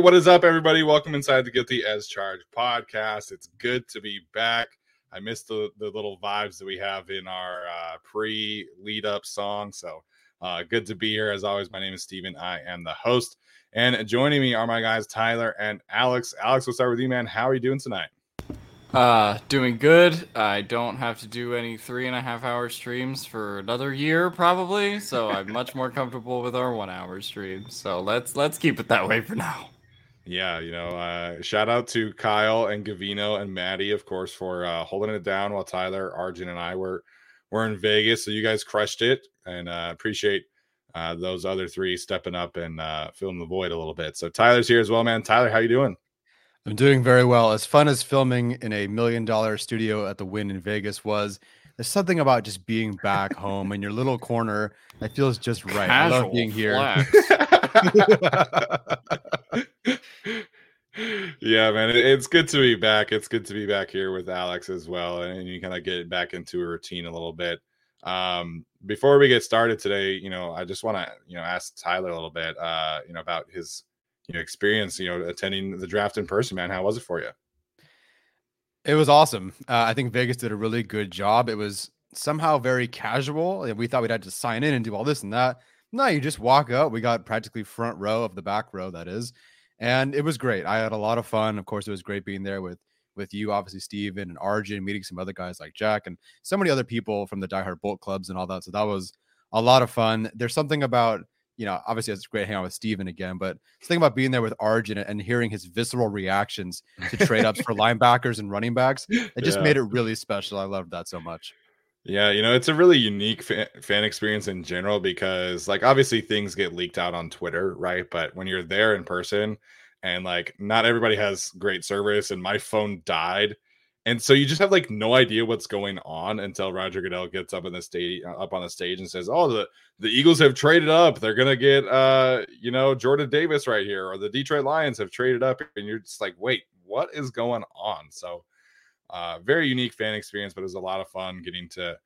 What is up, everybody? Welcome inside the Guilty as Charged podcast. It's good to be back. I missed the, the little vibes that we have in our uh, pre lead up song. So uh, good to be here. As always, my name is Steven. I am the host. And joining me are my guys, Tyler and Alex. Alex, we'll start with you, man. How are you doing tonight? Uh, doing good. I don't have to do any three and a half hour streams for another year, probably. So I'm much more comfortable with our one hour stream. So let's let's keep it that way for now. Yeah, you know, uh, shout out to Kyle and Gavino and Maddie, of course, for uh, holding it down while Tyler, Arjun, and I were were in Vegas. So you guys crushed it, and uh, appreciate uh, those other three stepping up and uh, filling the void a little bit. So Tyler's here as well, man. Tyler, how you doing? I'm doing very well. As fun as filming in a million dollar studio at the Wynn in Vegas was, there's something about just being back home in your little corner that feels just right. Casual I love being here. yeah, man, it's good to be back. It's good to be back here with Alex as well, and, you kind of get back into a routine a little bit. Um, before we get started today, you know, I just want to you know ask Tyler a little bit, uh, you know, about his you know experience, you know, attending the draft in person. Man, how was it for you? It was awesome. Uh, I think Vegas did a really good job. It was somehow very casual. We thought we'd have to sign in and do all this and that. No, you just walk up. We got practically front row of the back row, that is, and it was great. I had a lot of fun. Of course, it was great being there with with you, obviously Steven and Arjun, meeting some other guys like Jack and so many other people from the Die Hard Bolt clubs and all that. So that was a lot of fun. There's something about you know, obviously it's great hanging out with Steven again, but think about being there with Arjun and hearing his visceral reactions to trade ups for linebackers and running backs. It just Yeah. made it really special. I loved that so much. Yeah, you know, it's a really unique fa- fan experience in general because, like, obviously things get leaked out on Twitter, right? But when you're there in person and, like, not everybody has great service, and my phone died. And so you just have like no idea what's going on until Roger Goodell gets up in the stage, up on the stage, and says, "Oh, the the Eagles have traded up. They're gonna get, uh, you know, Jordan Davis right here, or the Detroit Lions have traded up." And you're just like, "Wait, what is going on?" So, uh, very unique fan experience, but it was a lot of fun getting to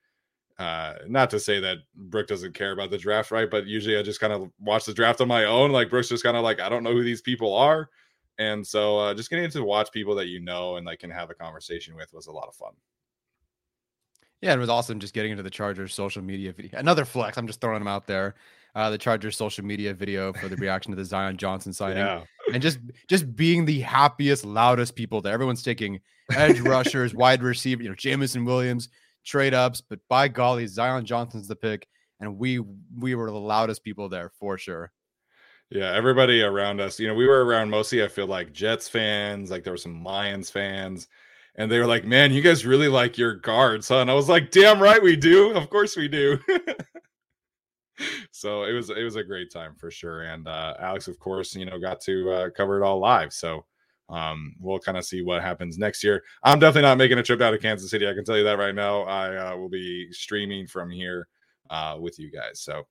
uh not to say that brooke doesn't care about the draft right but usually i just kind of watch the draft on my own like brooke's just kind of like i don't know who these people are and so uh just getting to watch people that you know and like can have a conversation with was a lot of fun Yeah, it was awesome just getting into the Chargers social media video. Another flex. I'm just throwing them out there. Uh, the Chargers social media video for the reaction to the Zion Johnson signing, Yeah. and just just being the happiest, loudest people there. Everyone's taking edge rushers, wide receiver, you know, Jameson Williams, trade ups, but by golly, Zion Johnson's the pick, and we we were the loudest people there for sure. Yeah, everybody around us, you know, we were around mostly, I feel like Jets fans, like there were some Lions fans, and they were like, Man, you guys really like your guards, huh? And I was like, Damn right we do. Of course we do. so it was it was a great time for sure. And uh Alex, of course, you know, got to uh cover it all live. So um we'll kind of see what happens next year. I'm definitely not making a trip out of Kansas City. I can tell you that right now. I uh, will be streaming from here uh with you guys. So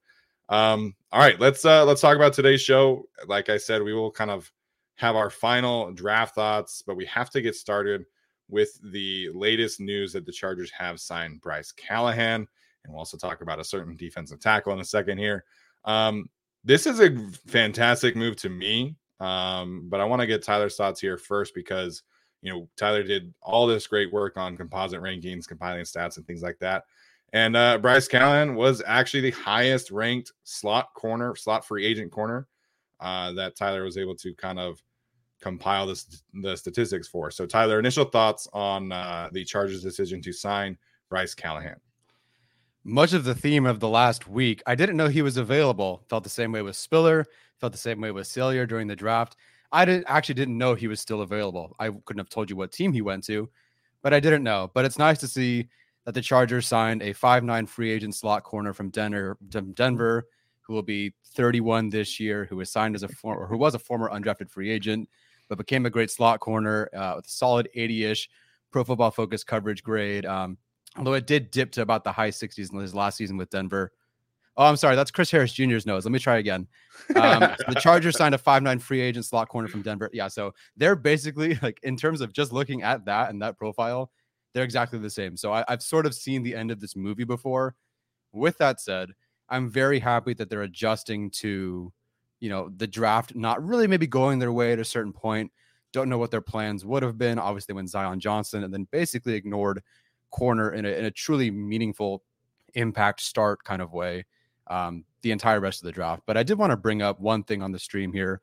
um, all right, let's uh let's talk about today's show. Like I said, we will kind of have our final draft thoughts, but we have to get started with the latest news that the Chargers have signed Bryce Callahan, and we'll also talk about a certain defensive tackle in a second here. Um, this is a fantastic move to me, um, but I want to get Tyler's thoughts here first because you know Tyler did all this great work on composite rankings, compiling stats, and things like that. And uh, Bryce Callahan was actually the highest ranked slot corner, slot free agent corner uh, that Tyler was able to kind of compile this, the statistics for. So, Tyler, initial thoughts on uh, the Chargers' decision to sign Bryce Callahan? Much of the theme of the last week, I didn't know he was available. Felt the same way with Spiller. Felt the same way with Salyer during the draft. I didn't actually didn't know he was still available. I couldn't have told you what team he went to, but I didn't know. But it's nice to see that the Chargers signed a five-nine free agent slot corner from Denver, Denver, who will be 31 this year, who was signed as a former, who was a former undrafted free agent, but became a great slot corner uh, with a solid 80-ish Pro Football Focus coverage grade. Um, although it did dip to about the high 60s in his last season with Denver. Oh, I'm sorry. That's Chris Harris Jr.'s nose. Let me try again. Um, the Chargers signed a five-nine free agent slot corner from Denver. Yeah, so they're basically like in terms of just looking at that and that profile, they're exactly the same. So I, I've sort of seen the end of this movie before. With that said, I'm very happy that they're adjusting to, you know, the draft not really maybe going their way at a certain point. Don't know what their plans would have been. Obviously, when Zion Johnson and then basically ignored corner in a, in a truly meaningful impact start kind of way um, the entire rest of the draft. But I did want to bring up one thing on the stream here,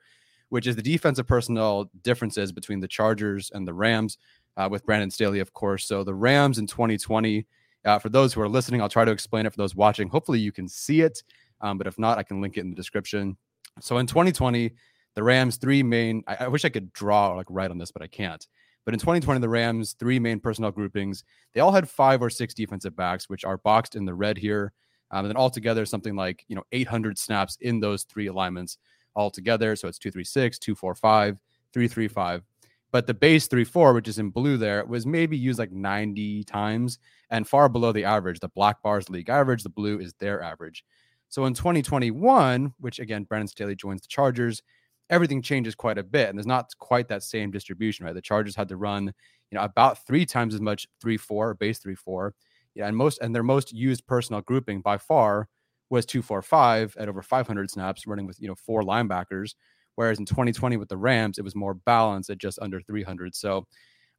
which is the defensive personnel differences between the Chargers and the Rams uh, with Brandon Staley, of course. So the Rams in 2020, uh, for those who are listening, I'll try to explain it for those watching. Hopefully you can see it, um, but if not, I can link it in the description. So in 2020, the Rams three main. I, I wish I could draw like right on this, but I can't. But in 2020, the Rams three main personnel groupings. They all had five or six defensive backs, which are boxed in the red here. Um, and then altogether, something like you know 800 snaps in those three alignments altogether. So it's 236, 245, 335. But the base 3 4, which is in blue there, was maybe used like 90 times and far below the average. The black bars league average, the blue is their average. So in 2021, which again, Brandon Staley joins the Chargers, everything changes quite a bit. And there's not quite that same distribution, right? The Chargers had to run, you know, about three times as much 3 4, base 3 4. Yeah, and most and their most used personnel grouping by far was 245 at over 500 snaps, running with you know four linebackers. Whereas in 2020 with the Rams, it was more balanced at just under 300. So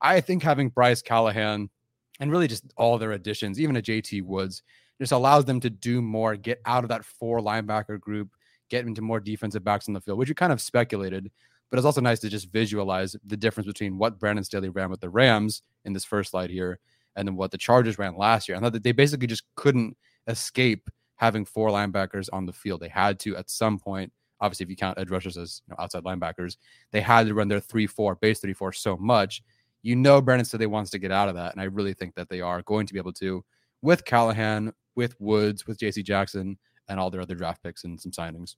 I think having Bryce Callahan and really just all their additions, even a JT Woods, just allows them to do more, get out of that four linebacker group, get into more defensive backs on the field, which we kind of speculated. But it's also nice to just visualize the difference between what Brandon Staley ran with the Rams in this first slide here and then what the Chargers ran last year. I thought that they basically just couldn't escape having four linebackers on the field. They had to at some point. Obviously, if you count edge rushers as you know, outside linebackers, they had to run their three-four base three-four so much. You know, Brandon Staley wants to get out of that, and I really think that they are going to be able to with Callahan, with Woods, with J.C. Jackson, and all their other draft picks and some signings.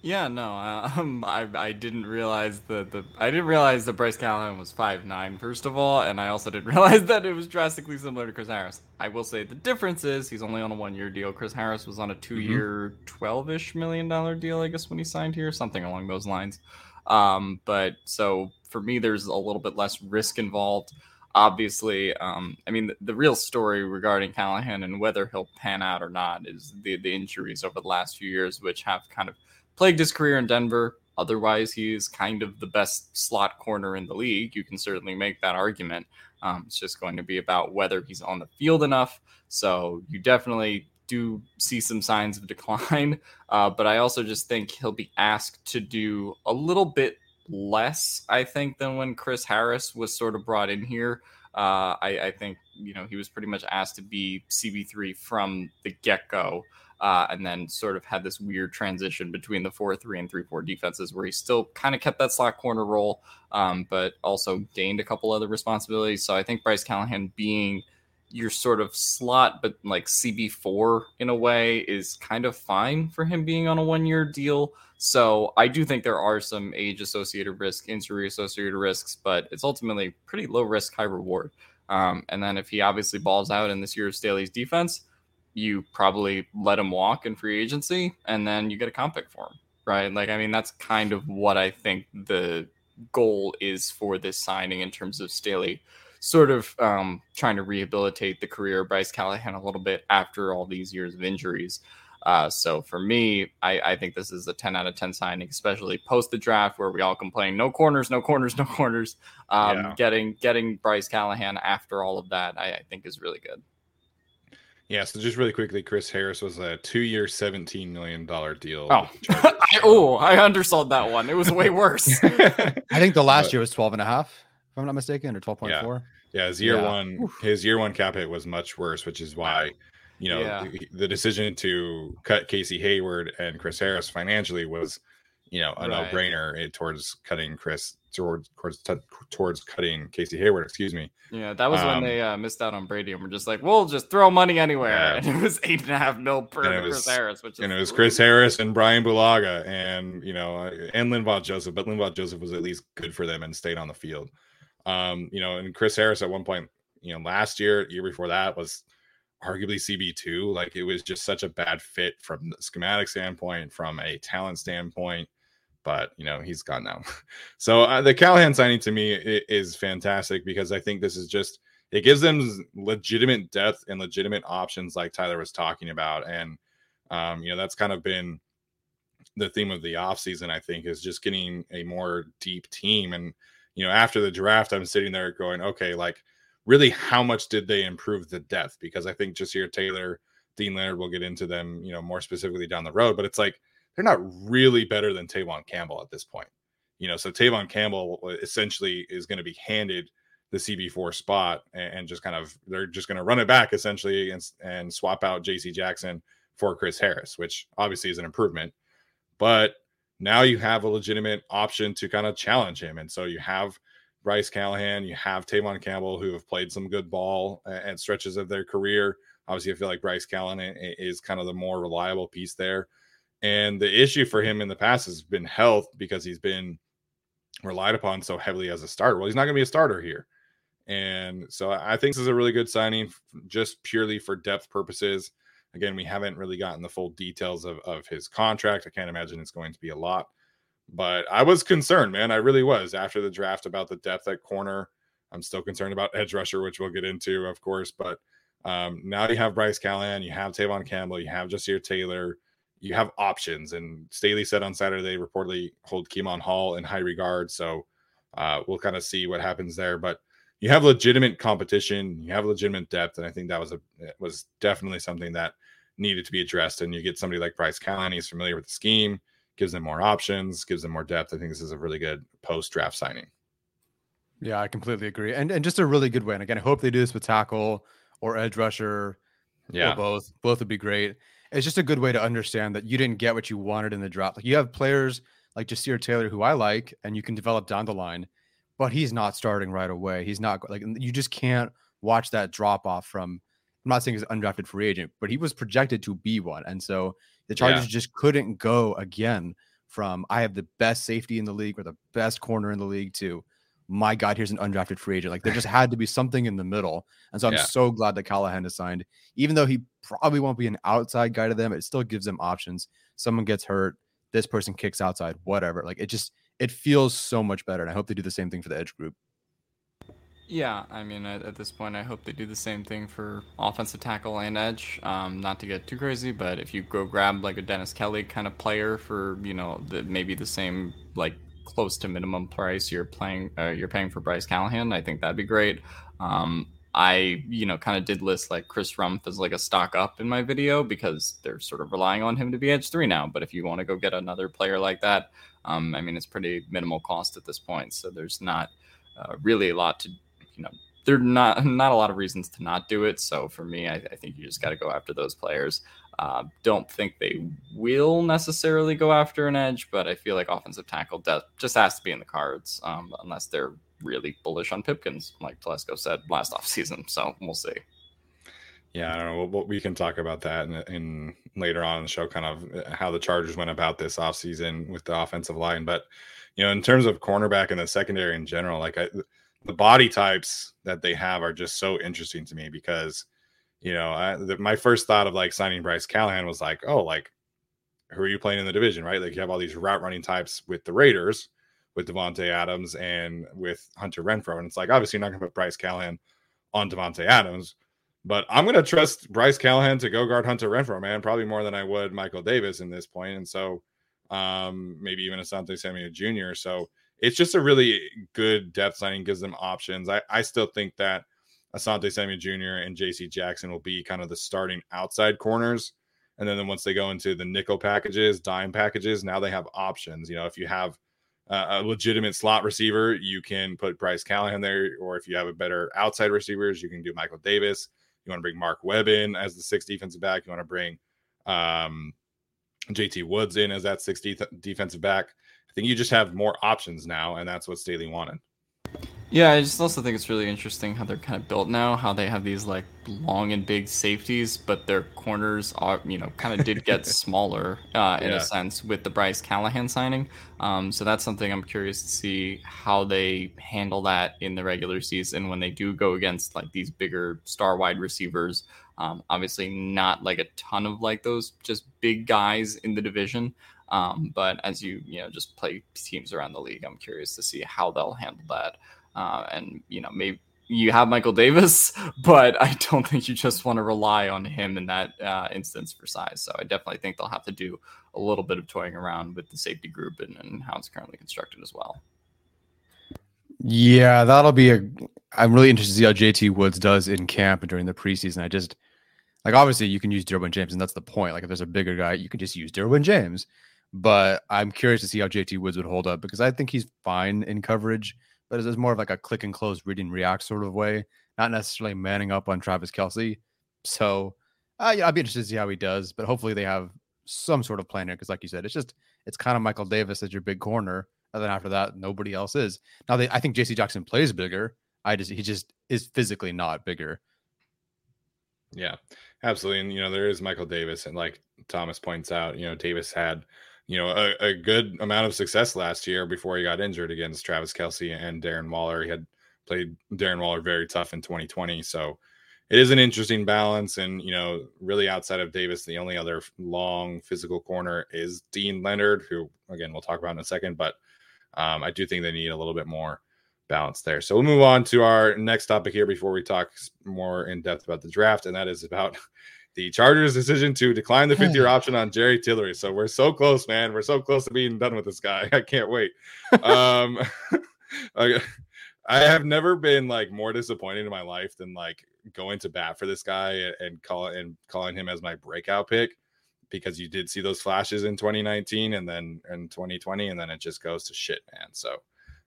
Yeah, no, um, I I didn't realize that the I didn't realize that Bryce Callahan was five nine first of all, and I also didn't realize that it was drastically similar to Chris Harris. I will say the difference is he's only on a one year deal. Chris Harris was on a two year, twelve ish million dollar deal, I guess, when he signed here, something along those lines. Um, but so for me, there's a little bit less risk involved. Obviously, um, I mean, the, the real story regarding Callahan and whether he'll pan out or not is the the injuries over the last few years, which have kind of plagued his career in Denver. Otherwise, he's kind of the best slot corner in the league. You can certainly make that argument. Um, it's just going to be about whether he's on the field enough. So you definitely do see some signs of decline, uh, but I also just think he'll be asked to do a little bit less, I think, than when Chris Harris was sort of brought in here. Uh, I, I, think you know he was pretty much asked to be CB3 from the get go, uh, and then sort of had this weird transition between the four three and three four defenses where he still kind of kept that slot corner role, um, but also gained a couple other responsibilities. So I think Bryce Callahan being your sort of slot, but like CB4 in a way is kind of fine for him being on a one year deal. So I do think there are some age associated risks, injury associated risks, but it's ultimately pretty low risk, high reward. Um, and then if he obviously balls out in this year's Staley's defense, you probably let him walk in free agency and then you get a comp pick for him, right? Like, I mean, that's kind of what I think the goal is for this signing in terms of Staley sort of um, trying to rehabilitate the career of Bryce Callahan a little bit after all these years of injuries. Uh, so for me, I, I, think this is a 10 out of 10 signing, especially post the draft where we all complain, no corners, no corners, no corners. Um, yeah. Getting getting Bryce Callahan after all of that, I, I, think is really good. Yeah. So just really quickly, Chris Harris was a two-year, $17 million deal. Oh, I, oh, I undersold that one. It was way worse. I think the last but, year was 12 and a half if I'm not mistaken, or 12.4. Yeah. Yeah, his year yeah. one, Oof. his year one cap hit was much worse, which is why, you know, yeah. the, the, decision to cut Casey Hayward and Chris Harris financially was, you know, a right. no brainer towards cutting Chris towards towards towards cutting Casey Hayward. Excuse me. Yeah, that was um, when they uh, missed out on Brady and we're just like, we'll just throw money anywhere. Yeah. And it was eight and a half mil per Chris Harris, which and it was Chris Harris and Brian Bulaga and you know and Linval Joseph, but Linval Joseph was at least good for them and stayed on the field. Um, you know, and Chris Harris at one point, you know, last year, year before that was arguably CB2. Like it was just such a bad fit from the schematic standpoint, from a talent standpoint. But you know, he's gone now. so uh, the Callahan signing to me is fantastic because I think this is just it gives them legitimate depth and legitimate options, like Tyler was talking about, and um, you know that's kind of been the theme of the offseason, I think, is just getting a more deep team. And you know, after the draft, I'm sitting there going, okay, like really how much did they improve the depth? Because I think Ja'Sir Taylor, Deane Leonard will get into them, you know, more specifically down the road, but it's like they're not really better than Tevaughn Campbell at this point. You know, so Tevaughn Campbell uh, essentially is going to be handed the CB4 spot and, and just kind of they're just going to run it back essentially and, and swap out JC Jackson for Chris Harris, which obviously is an improvement. But now you have a legitimate option to kind of challenge him. And so you have Bryce Callahan, you have Tevaughn Campbell, who have played some good ball at stretches of their career. Obviously, I feel like Bryce Callahan is kind of the more reliable piece there. And the issue for him in the past has been health because he's been relied upon so heavily as a starter. Well, he's not going to be a starter here. And so I think this is a really good signing just purely for depth purposes. Again, we haven't really gotten the full details of, of his contract. I can't imagine it's going to be a lot, but I was concerned, man. I really was after the draft about the depth at corner. I'm still concerned about edge rusher, which we'll get into, of course. But um, now you have Bryce Callahan, you have Tevaughn Campbell, you have Ja'Sir Taylor, you have options. And Staley said on Saturday, reportedly hold Kemon Hall in high regard. So uh, we'll kind of see what happens there. But you have legitimate competition, you have legitimate depth, and I think that was a was definitely something that needed to be addressed. And you get somebody like Bryce Callahan, he's familiar with the scheme, gives them more options, gives them more depth. I think this is a really good post draft signing. Yeah, I completely agree, and and just a really good win. Again, I hope they do this with tackle or edge rusher. Yeah, both both would be great. It's just a good way to understand that you didn't get what you wanted in the draft. Like you have players like Ja'Sir Taylor, who I like, and you can develop down the line but he's not starting right away. He's not like you just can't watch that drop off from. I'm not saying he's an undrafted free agent, but he was projected to be one, and so the Chargers yeah. just couldn't go again from I have the best safety in the league or the best corner in the league to my God, here's an undrafted free agent. Like there just had to be something in the middle. And so I'm yeah. so glad that Callahan is signed. Even though he probably won't be an outside guy to them, it still gives them options. Someone gets hurt, this person kicks outside, whatever. Like it just it feels so much better. And I hope they do the same thing for the edge group. Yeah, I mean, at, at, this point, I hope they do the same thing for offensive tackle and edge. Um, not to get too crazy, but if you go grab like a Dennis Kelly kind of player for you know the, maybe the same like close to minimum price you're playing uh, you're paying for Bryce Callahan, I think that'd be great. Um, I, you know, kind of did list like Chris Rumph as like a stock up in my video because they're sort of relying on him to be edge three now. But if you want to go get another player like that, um, I mean, it's pretty minimal cost at this point. So there's not uh, really a lot to, you know, there're not not a lot of reasons to not do it. So for me, I, I think you just got to go after those players. Uh, don't think they will necessarily go after an edge, but I feel like offensive tackle de- just has to be in the cards um, unless they're really bullish on Pipkins, like Telesco said last offseason. So we'll see. Yeah, I don't know. We'll, we can talk about that in, in, later on in the show, kind of uh, how the Chargers went about this offseason with the offensive line. But you know, in terms of cornerback and the secondary in general, like I, the body types that they have are just so interesting to me because you know, I, the, my first thought of like signing Bryce Callahan was like, oh, like who are you playing in the division, right? Like you have all these route running types with the Raiders, with Davante Adams and with Hunter Renfrow, and it's like obviously you're not going to put Bryce Callahan on Davante Adams, but I'm going to trust Bryce Callahan to go guard Hunter Renfrow, man, probably more than I would Michael Davis in this point, and so um, maybe even Asante Samuel Jr. So it's just a really good depth signing, gives them options. I, I still think that Asante Samuel Jr. and JC Jackson will be kind of the starting outside corners. And then once they go into the nickel packages, dime packages, now they have options. You know, if you have a legitimate slot receiver, you can put Bryce Callahan there. Or if you have a better outside receivers, you can do Michael Davis. You want to bring Mark Webb in as the sixth defensive back. You want to bring um, JT Woods in as that sixth de- defensive back. I think you just have more options now, and that's what Staley wanted. Yeah, I just also think it's really interesting how they're kind of built now, how they have these like long and big safeties, but their corners are, you know, kind of did get smaller uh, in yeah. a sense with the Bryce Callahan signing. Um, so that's something I'm curious to see how they handle that in the regular season when they do go against like these bigger star wide receivers. Um, obviously, not like a ton of like those just big guys in the division. Um, but as you you know just play teams around the league, I'm curious to see how they'll handle that. Uh, and you know, maybe you have Michael Davis, but I don't think you just want to rely on him in that uh, instance for size. So I definitely think they'll have to do a little bit of toying around with the safety group and, and how it's currently constructed as well. Yeah, that'll be a. I'm really interested to see how JT Woods does in camp and during the preseason. I just like obviously you can use Derwin James, and that's the point. Like if there's a bigger guy, you can just use Derwin James. But I'm curious to see how JT Woods would hold up because I think he's fine in coverage but it's more of like a click and close reading react sort of way, not necessarily manning up on Travis Kelce. So, uh, yeah, I'd be interested to see how he does, but hopefully they have some sort of plan here because, like you said, it's just it's kind of Michael Davis as your big corner, and then after that, nobody else is. Now, they, I think J.C. Jackson plays bigger. I just he just is physically not bigger. Yeah, absolutely. And you know, there is Michael Davis, and like Thomas points out, you know, Davis had you know, a, a, good amount of success last year before he got injured against Travis Kelce and Darren Waller. He had played Darren Waller very tough in 2020. So it is an interesting balance. And, you know, really outside of Davis, the only other long physical corner is Deane Leonard, who, again, we'll talk about in a second. But um, I do think they need a little bit more balance there. So we'll move on to our next topic here before we talk more in depth about the draft. And that is about the Chargers' decision to decline the fifth year option on Jerry Tillery. So we're so close, man. We're so close to being done with this guy. I can't wait. um, I have never been like more disappointed in my life than like going to bat for this guy and call and calling him as my breakout pick because you did see those flashes in 2019 and then in 2020 and then it just goes to shit, man. So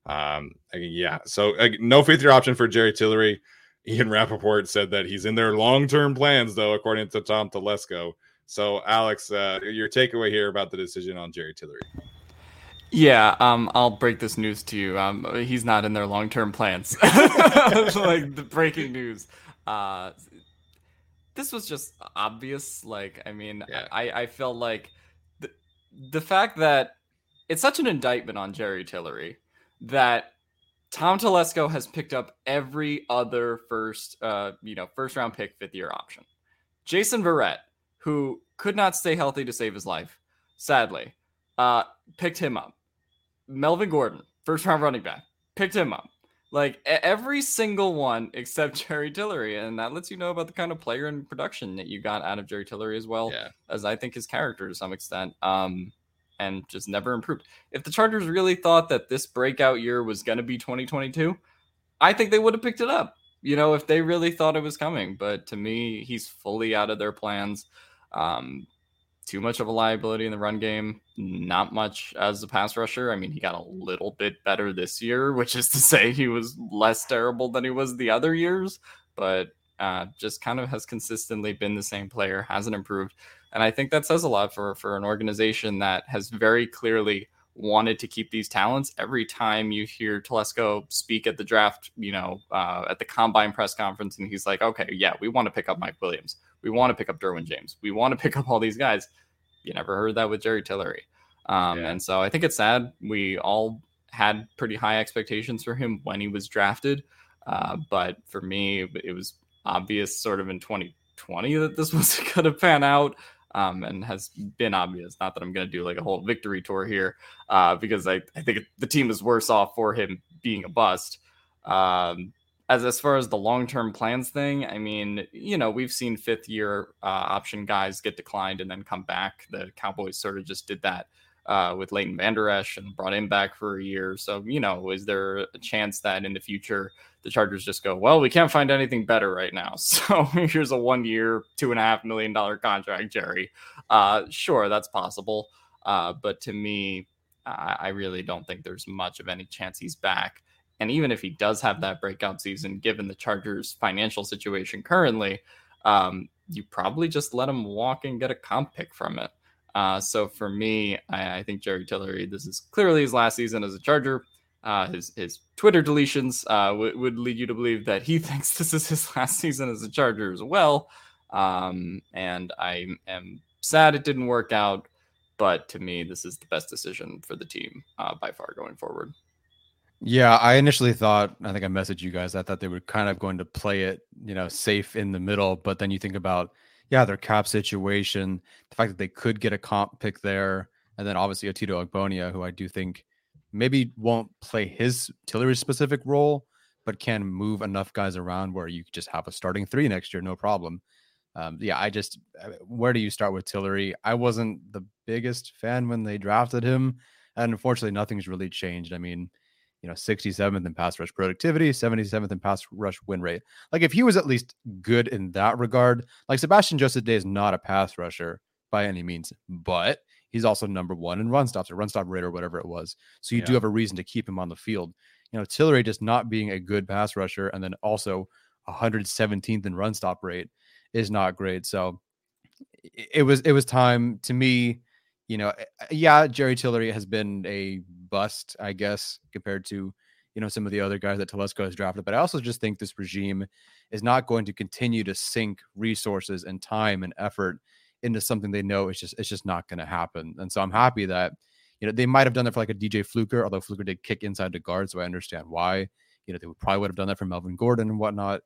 um yeah, so uh, no fifth year option for Jerry Tillery. Ian Rapoport said that he's in their long term plans, though, according to Tom Telesco. So, Alex, uh, your takeaway here about the decision on Jerry Tillery. Yeah, um, I'll break this news to you. Um, he's not in their long term plans. like the breaking news. Uh, this was just obvious. Like, I mean, yeah. I, I felt like the, the fact that it's such an indictment on Jerry Tillery that Tom Telesco has picked up every other first, uh, you know, first round pick, fifth year option. Jason Verrett, who could not stay healthy to save his life, sadly, uh, picked him up. Melvin Gordon, first round running back, picked him up. Like every single one except Jerry Tillery, and that lets you know about the kind of player and production that you got out of Jerry Tillery as well yeah. as I think his character to some extent. Um, and just never improved. If the Chargers really thought that this breakout year was going to be 2022, I think they would have picked it up. you know, if they really thought it was coming. But to me, he's fully out of their plans. Um, too much of a liability in the run game, not much as a pass rusher. I mean, he got a little bit better this year, which is to say he was less terrible than he was the other years, but uh, just kind of has consistently been the same player, hasn't improved. And I think that says a lot for, for an organization that has very clearly wanted to keep these talents. Every time you hear Telesco speak at the draft, you know, uh, at the combine press conference, and he's like, okay, yeah, we want to pick up Mike Williams. We want to pick up Derwin James. We want to pick up all these guys. You never heard that with Jerry Tillery. Um, yeah. And so I think it's sad. We all had pretty high expectations for him when he was drafted. Uh, but for me, it was obvious sort of in 2020 that this was going to pan out um, and has been obvious. Not that I'm going to do like a whole victory tour here uh, because I, I think the team is worse off for him being a bust. Um, as as far as the long term plans thing, I mean, you know, we've seen fifth year uh, option guys get declined and then come back. The Cowboys sort of just did that uh, with Leighton Vander Esch and brought him back for a year. So, you know, is there a chance that in the future the Chargers just go, well, we can't find anything better right now. So here's a one year, two and a half million dollar contract, Jerry. Uh, sure, that's possible. Uh, but to me, I, I really don't think there's much of any chance he's back. And even if he does have that breakout season, given the Chargers' financial situation currently, um, you probably just let him walk and get a comp pick from it. Uh, so for me, I, I, think Jerry Tillery, this is clearly his last season as a Charger. Uh, his his Twitter deletions uh, w- would lead you to believe that he thinks this is his last season as a Charger as well. Um, and I am sad it didn't work out, but to me, this is the best decision for the team uh, by far going forward. Yeah, I initially thought, I think I messaged you guys, I thought they were kind of going to play it, you know, safe in the middle. But then you think about, yeah, their cap situation, the fact that they could get a comp pick there, and then obviously Otito Ogbonnia, who I do think maybe won't play his Tillery specific role, but can move enough guys around where you just have a starting three next year, no problem. Um, yeah, I just uh, where do you start with Tillery? I wasn't the biggest fan when they drafted him, and unfortunately, nothing's really changed. I mean, you know, 67th in pass rush productivity, 77th in pass rush win rate. Like if he was at least good in that regard, like Sebastian Joseph Day is not a pass rusher by any means, but he's also number one in run stops or run stop rate or whatever it was. So you yeah. do have a reason to keep him on the field. You know, Tillery just not being a good pass rusher and then also 117th in run stop rate is not great. So it was it was time to me. You know, yeah, Jerry Tillery has been a bust, I guess, compared to you know some of the other guys that Telesco has drafted. But I also just think this regime is not going to continue to sink resources and time and effort into something they know it's just it's just not going to happen. And so I'm happy that you know they might have done that for like a DJ Fluker, although Fluker did kick inside the guard, so I understand why. You know they would probably would have done that for Melvin Gordon and whatnot.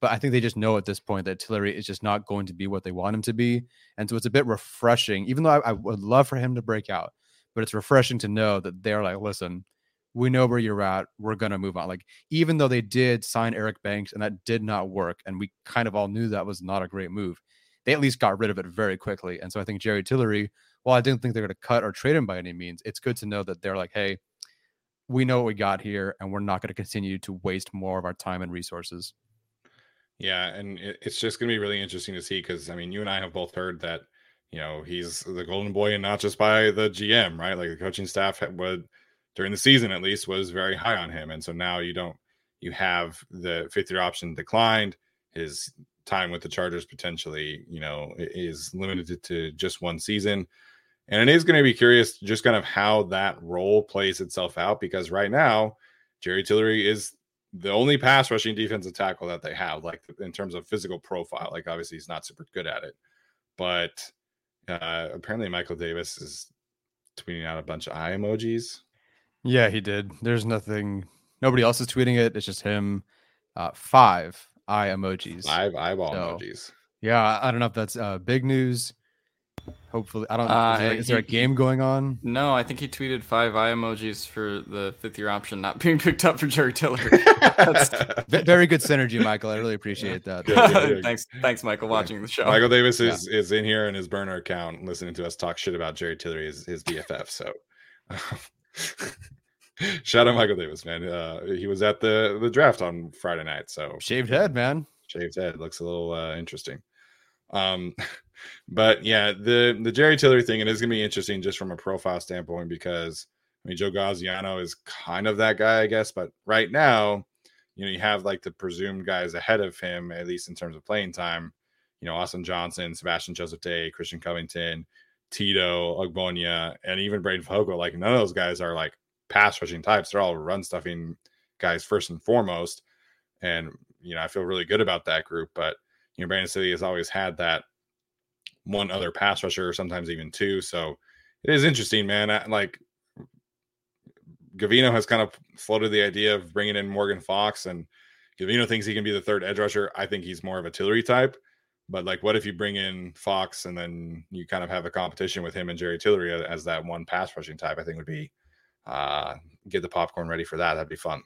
But I think they just know at this point that Tillery is just not going to be what they want him to be. And so it's a bit refreshing, even though I, I would love for him to break out, but it's refreshing to know that they're like, listen, we know where you're at. We're going to move on. Like, even though they did sign Eric Banks and that did not work, and we kind of all knew that was not a great move, they at least got rid of it very quickly. And so I think Jerry Tillery, while I didn't think they're going to cut or trade him by any means, it's good to know that they're like, hey, we know what we got here, and we're not going to continue to waste more of our time and resources. Yeah, and it's just going to be really interesting to see because I mean, you and I have both heard that you know he's the golden boy, and not just by the GM, right? Like the coaching staff would during the season at least was very high on him, and so now you don't you have the fifth year option declined. His time with the Chargers potentially, you know, is limited to just one season. And it is going to be curious just kind of how that role plays itself out because right now, Jerry Tillery is the only pass rushing defensive tackle that they have, like in terms of physical profile. Like, obviously, he's not super good at it, but uh, apparently, Michael Davis is tweeting out a bunch of eye emojis. Yeah, he did. There's nothing, nobody else is tweeting it. It's just him. Uh, five eye emojis. Five eyeball so, emojis. Yeah, I don't know if that's uh, big news. Hopefully, I don't. Uh, is, there, is he, there a game going on? No, I think he tweeted five eye emojis for the fifth year option not being picked up for Jerry Tiller. very good synergy, Michael. I really appreciate that. thanks, thanks, Michael, watching the show. Michael Davis is yeah. is in here in his burner account, listening to us talk shit about Jerry Tillery, his, his BFF. So. Shout out Michael Davis, man. Uh, he was at the the draft on Friday night, so Shaved head, man. shaved head looks a little uh, interesting. Um, but yeah, the the Jerry Tillery thing it is gonna be interesting just from a profile standpoint because I mean Joe Gaziano is kind of that guy, I guess. But right now, you know, you have like the presumed guys ahead of him, at least in terms of playing time. You know, Austin Johnson, Sebastian Joseph Day, Christian Covington, Tito, Ogbonnia, and even Braden Vogel. Like none of those guys are like pass rushing types. They're all run stuffing guys first and foremost. And you know, I feel really good about that group. But you know, Brandon Staley has always had that one other pass rusher, sometimes even two. So it is interesting, man. I, like Gavino has kind of floated the idea of bringing in Morgan Fox, and Gavino thinks he can be the third edge rusher. I think he's more of a Tillery type. But like, what if you bring in Fox and then you kind of have a competition with him and Jerry Tillery as that one pass rushing type? I think would be uh, get the popcorn ready for that. That'd be fun.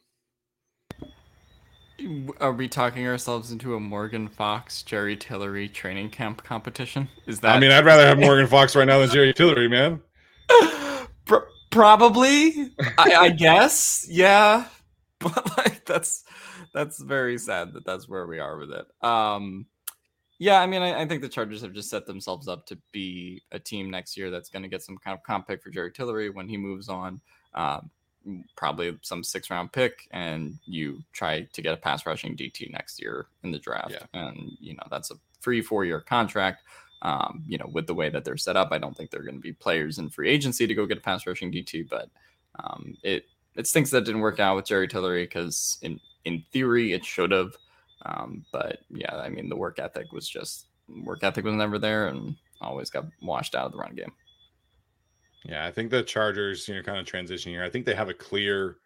Are we talking ourselves into a Morgan Fox Jerry Tillery training camp competition? Is that? I mean, I'd rather have Morgan Fox right now than Jerry Tillery, man. Pro- probably. I, I guess. Yeah. But like, that's that's very sad that that's where we are with it. Um, yeah, I mean, I, I think the Chargers have just set themselves up to be a team next year that's going to get some kind of comp pick for Jerry Tillery when he moves on. Um, probably some six round pick and you try to get a pass rushing DT next year in the draft. Yeah. And, you know, that's a free four year contract. Um, you know, with the way that they're set up, I don't think they're going to be players in free agency to go get a pass rushing DT, but um, it, it stinks that didn't work out with Jerry Tillery because in, in theory it should have. Um, but yeah, I mean, the work ethic was just work ethic was never there and always got washed out of the run game. Yeah, I think the Chargers, you know, kind of transition here. I think they have a clear,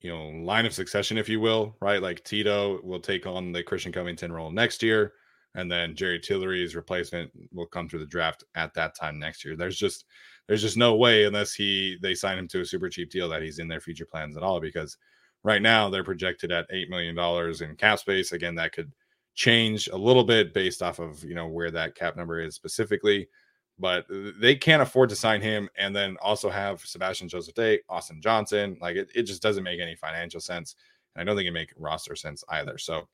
you know, line of succession, if you will, right? Like Tito will take on the Christian Covington role next year, and then Jerry Tillery's replacement will come through the draft at that time next year. There's just there's just no way unless he they sign him to a super cheap deal that he's in their future plans at all because right now they're projected at eight million dollars in cap space. Again, that could change a little bit based off of you know where that cap number is specifically but they can't afford to sign him and then also have Sebastian Joseph Day, Austin Johnson. Like it, it just doesn't make any financial sense. And I don't think it make roster sense either. So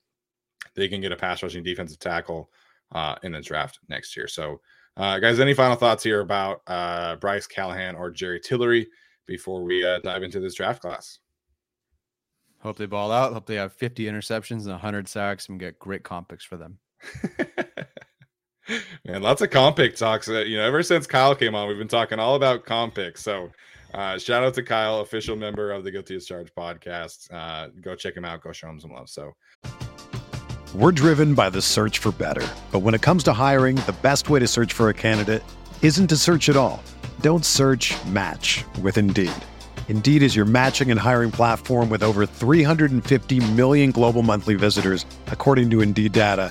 they can get a pass rushing defensive tackle uh, in the draft next year. So, uh, guys, any final thoughts here about uh, Bryce Callahan or Jerry Tillery before we uh, dive into this draft class? Hope they ball out. Hope they have 50 interceptions and 100 sacks and get great comp picks for them. Man, lots of comp pick talks. Uh, you know, ever since Kyle came on, we've been talking all about comp picks. So, uh, shout out to Kyle, official member of the Guilty as Charged podcast. Uh, go check him out. Go show him some love. So, We're driven by the search for better. But when it comes to hiring, the best way to search for a candidate isn't to search at all. Don't search match with Indeed. Indeed is your matching and hiring platform with over 350 million global monthly visitors, according to Indeed data,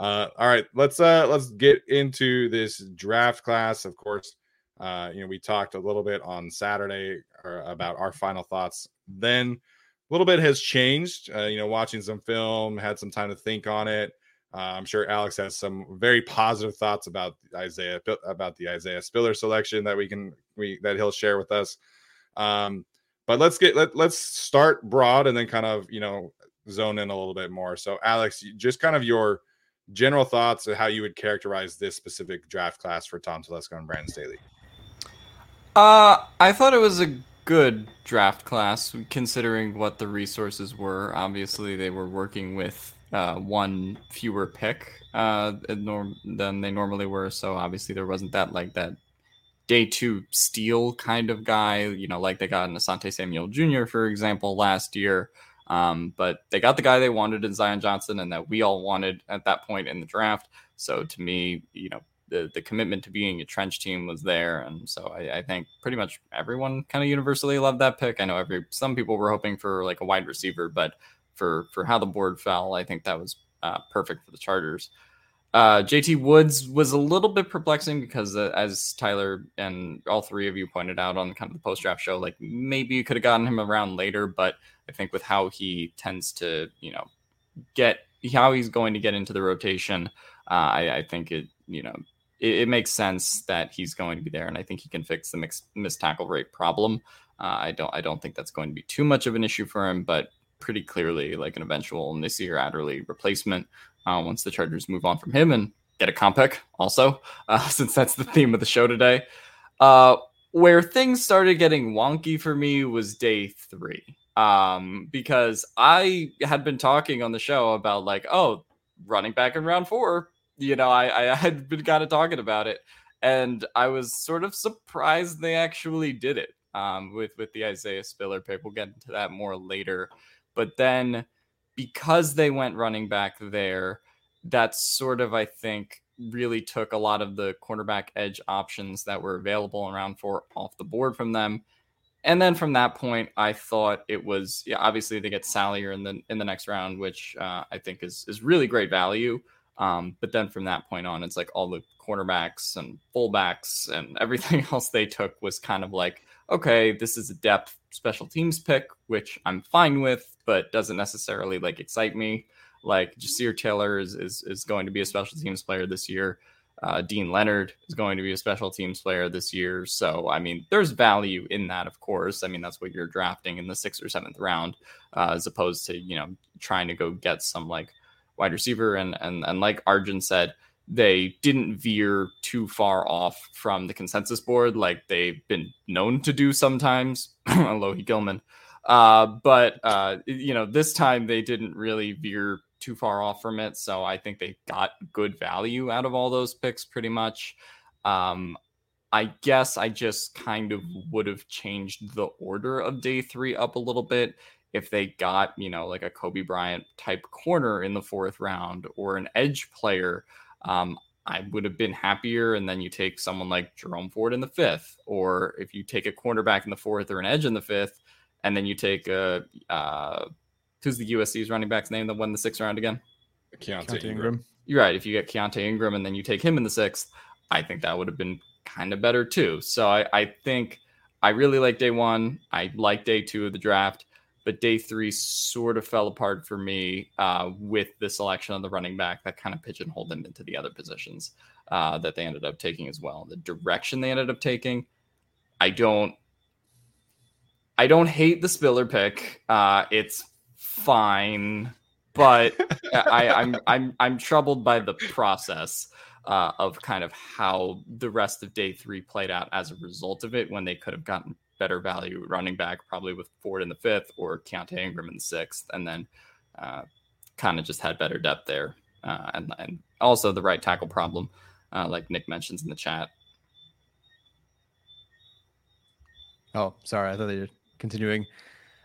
Uh, all right, let's uh let's get into this draft class. Of course, uh, you know we talked a little bit on Saturday uh, about our final thoughts. Then a little bit has changed. Uh, you know, watching some film, had some time to think on it. Uh, I'm sure Alex has some very positive thoughts about Isaiah about the Isaiah Spiller selection that we can we that he'll share with us. Um, but let's get let, let's start broad and then kind of you know zone in a little bit more. So Alex, just kind of your general thoughts of how you would characterize this specific draft class for Tom Telesco and Brandon Staley. Uh, I thought it was a good draft class considering what the resources were. Obviously, they were working with uh, one fewer pick uh, than they normally were. So obviously, there wasn't that like that day two steal kind of guy, you know, like they got in Asante Samuel Jr., for example, last year. Um, but they got the guy they wanted in Zion Johnson and that we all wanted at that point in the draft. So to me, you know, the, the commitment to being a trench team was there. And so I, I think pretty much everyone kind of universally loved that pick. I know every some people were hoping for like a wide receiver, but for for how the board fell, I think that was uh, perfect for the Chargers. Uh, JT Woods was a little bit perplexing because, uh, as Tyler and all three of you pointed out on the kind of the post draft show, like maybe you could have gotten him around later, but I think with how he tends to, you know, get how he's going to get into the rotation, uh, I, I, think it, you know, it, it, makes sense that he's going to be there, and I think he can fix the mix, missed tackle rate problem. Uh, I don't, I don't think that's going to be too much of an issue for him, but pretty clearly like an eventual Nasir Adderley replacement uh, once the Chargers move on from him and get a comp pick also, uh, since that's the theme of the show today. Uh, where things started getting wonky for me was day three. Um, because I had been talking on the show about like, oh, running back in round four, you know, I, I had been kind of talking about it. And I was sort of surprised they actually did it um, with with the Isaiah Spiller pick. We'll get into that more later. But then because they went running back there, that's sort of, I think, really took a lot of the cornerback edge options that were available in round four off the board from them. And then from that point, I thought it was yeah, obviously they get Salyer in the in the next round, which uh, I think is is really great value. Um, but then from that point on, it's like all the cornerbacks and fullbacks and everything else they took was kind of like, okay, this is a depth special teams pick, which I'm fine with, but doesn't necessarily like excite me. Like Ja'Sir Taylor is, is is going to be a special teams player this year. Uh, Deane Leonard is going to be a special teams player this year. So, I mean, there's value in that, of course. I mean, that's what you're drafting in the sixth or seventh round, uh, as opposed to, you know, trying to go get some like wide receiver. And, and, and like Arjun said, they didn't veer too far off from the consensus board like they've been known to do sometimes. Alohi Gilman. Uh, but, uh, you know, this time they didn't really veer too far off from it. So I think they got good value out of all those picks pretty much. Um, I guess I just kind of would have changed the order of day three up a little bit if they got, you know, like a Coby Bryant type corner in the fourth round or an edge player um, I would have been happier. And then you take someone like Jerome Ford in the fifth, or if you take a cornerback in the fourth or an edge in the fifth, and then you take a uh, who's the USC's running back's name that won the sixth round again? Keaontay, Keaontay Ingram. Ingram. You're right. If you get Keaontay Ingram and then you take him in the sixth, I think that would have been kind of better too. So I, I think I really like day one. I like day two of the draft but day three sort of fell apart for me uh, with the selection of the running back that kind of pigeonholed them into the other positions uh, that they ended up taking as well. The direction they ended up taking, I don't, I don't hate the Spiller pick. Uh, it's fine, but I, I'm I'm I'm troubled by the process. Uh, of kind of how the rest of day three played out as a result of it when they could have gotten better value running back, probably with Ford in the fifth or Keaontay Ingram in the sixth, and then uh, kind of just had better depth there, uh, and, and also the right tackle problem, uh, like Nick mentions in the chat. Oh, sorry, I thought they were continuing.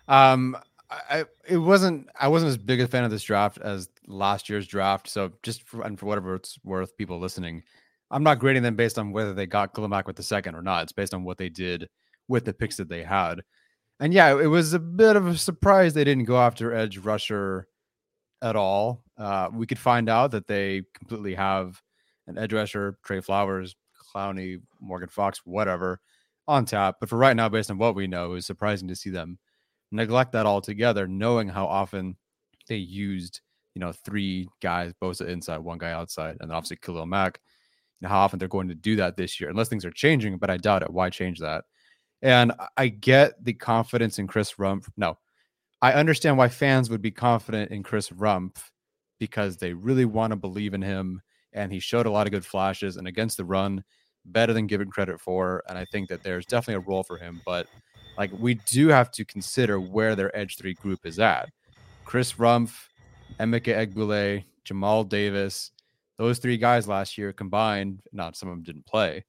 Um, I it wasn't I wasn't as big a fan of this draft as last year's draft. So just for, and for whatever it's worth, people listening, I'm not grading them based on whether they got Khalil Mack with the second or not. It's based on what they did with the picks that they had. And yeah, it was a bit of a surprise they didn't go after edge rusher at all. Uh, we could find out that they completely have an edge rusher, Trey Flowers, Clowney, Morgan Fox, whatever, on tap. But for right now, based on what we know, it was surprising to see them neglect that altogether, knowing how often they used you know, three guys, Bosa inside, one guy outside, and obviously Khalil Mack. Know, how often they're going to do that this year, unless things are changing, but I doubt it. Why change that? And I get the confidence in Chris Rumph. No, I understand why fans would be confident in Chris Rumph because they really want to believe in him. And he showed a lot of good flashes and against the run, better than given credit for. And I think that there's definitely a role for him. But like we do have to consider where their edge three group is at. Chris Rumph, Emeke Egbule, Jamal Davis, those three guys last year combined, not some of them didn't play,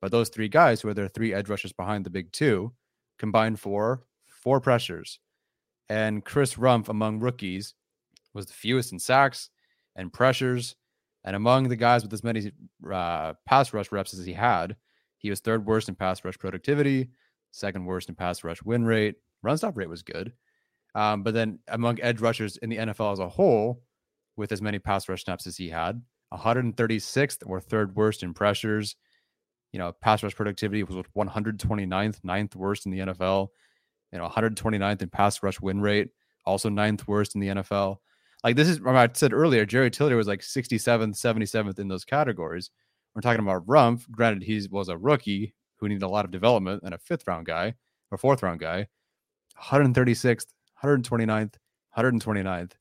but those three guys who are their three edge rushers behind the big two combined for four pressures. And Chris Rumph among rookies was the fewest in sacks and pressures. And among the guys with as many uh, pass rush reps as he had, he was third worst in pass rush productivity, second worst in pass rush win rate. Run stop rate was good. Um, but then among edge rushers in the NFL as a whole, with as many pass rush snaps as he had, 136th or third worst in pressures. You know, pass rush productivity was 129th, ninth worst in the NFL. You know, 129th in pass rush win rate, also ninth worst in the NFL. Like this is, I said earlier, Jerry Tillery was like 67th, 77th in those categories. We're talking about Rumph. Granted, he was a rookie who needed a lot of development and a fifth round guy or fourth round guy. 136th, 129th, 129th.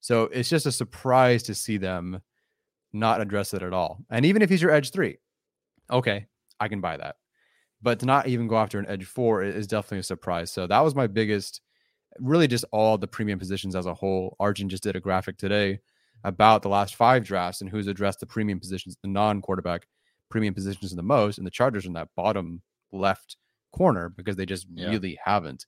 So it's just a surprise to see them not address it at all. And even if he's your edge three, okay, I can buy that. But to not even go after an edge four is definitely a surprise. So that was my biggest, really just all the premium positions as a whole. Arjun just did a graphic today about the last five drafts and who's addressed the premium positions, the non quarterback premium positions the most. And the Chargers in that bottom left corner because they just yeah. really haven't.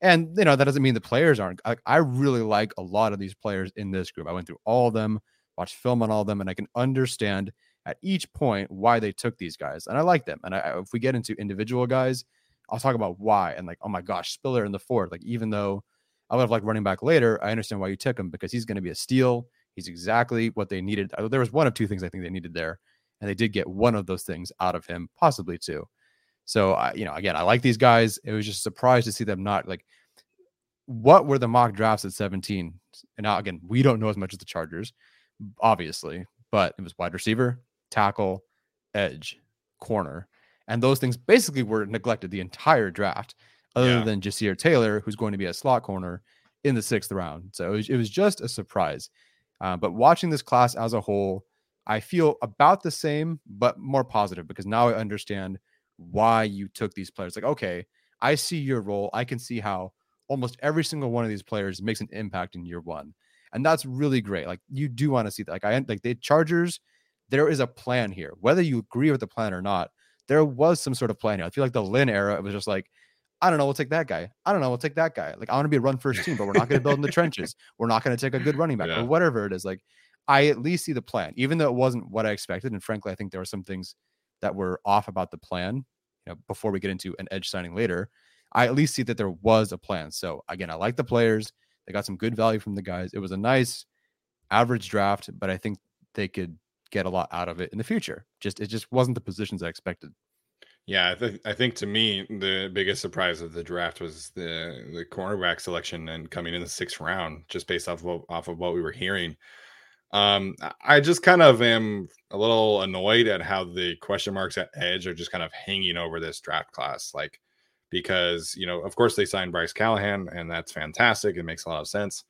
And you know that doesn't mean the players aren't. I, I, really like a lot of these players in this group. I went through all of them, watched film on all of them, and I can understand at each point why they took these guys, and I like them. And I, if we get into individual guys, I'll talk about why. And like, oh my gosh, Spiller in the fourth. Like, even though I would have liked running back later, I understand why you took him because he's going to be a steal. He's exactly what they needed. There was one of two things I think they needed there, and they did get one of those things out of him, possibly two. So, I, you know, again, I like these guys. It was just surprised to see them not like what were the mock drafts at 17? And now, again, we don't know as much as the Chargers, obviously, but it was wide receiver, tackle, edge, corner. And those things basically were neglected the entire draft, other yeah. than Ja'Sir Taylor, who's going to be a slot corner in the sixth round. So it was, it was just a surprise. Uh, but watching this class as a whole, I feel about the same, but more positive because now I understand why you took these players. Like, okay, I see your role. I can see how almost every single one of these players makes an impact in year one. And that's really great. Like you do want to see that. Like I like the Chargers, there is a plan here. Whether you agree with the plan or not, there was some sort of plan here. I feel like the Lynn era, it was just like, I don't know, we'll take that guy. I don't know, we'll take that guy. Like I want to be a run first team, but we're not going to build in the trenches. We're not going to take a good running back yeah. or whatever it is. Like I at least see the plan, even though it wasn't what I expected. And frankly, I think there were some things that were off about the plan. You know, before we get into an edge signing later, I at least see that there was a plan. So again, I like the players. They got some good value from the guys. It was a nice average draft, but I think they could get a lot out of it in the future. Just it just wasn't the positions I expected. Yeah, I, th- I think to me the biggest surprise of the draft was the the cornerback selection and coming in the sixth round, just based off of off of what we were hearing. Um, I just kind of am a little annoyed at how the question marks at edge are just kind of hanging over this draft class. Like because, you know, of course they signed Bryce Callahan and that's fantastic. It makes a lot of sense.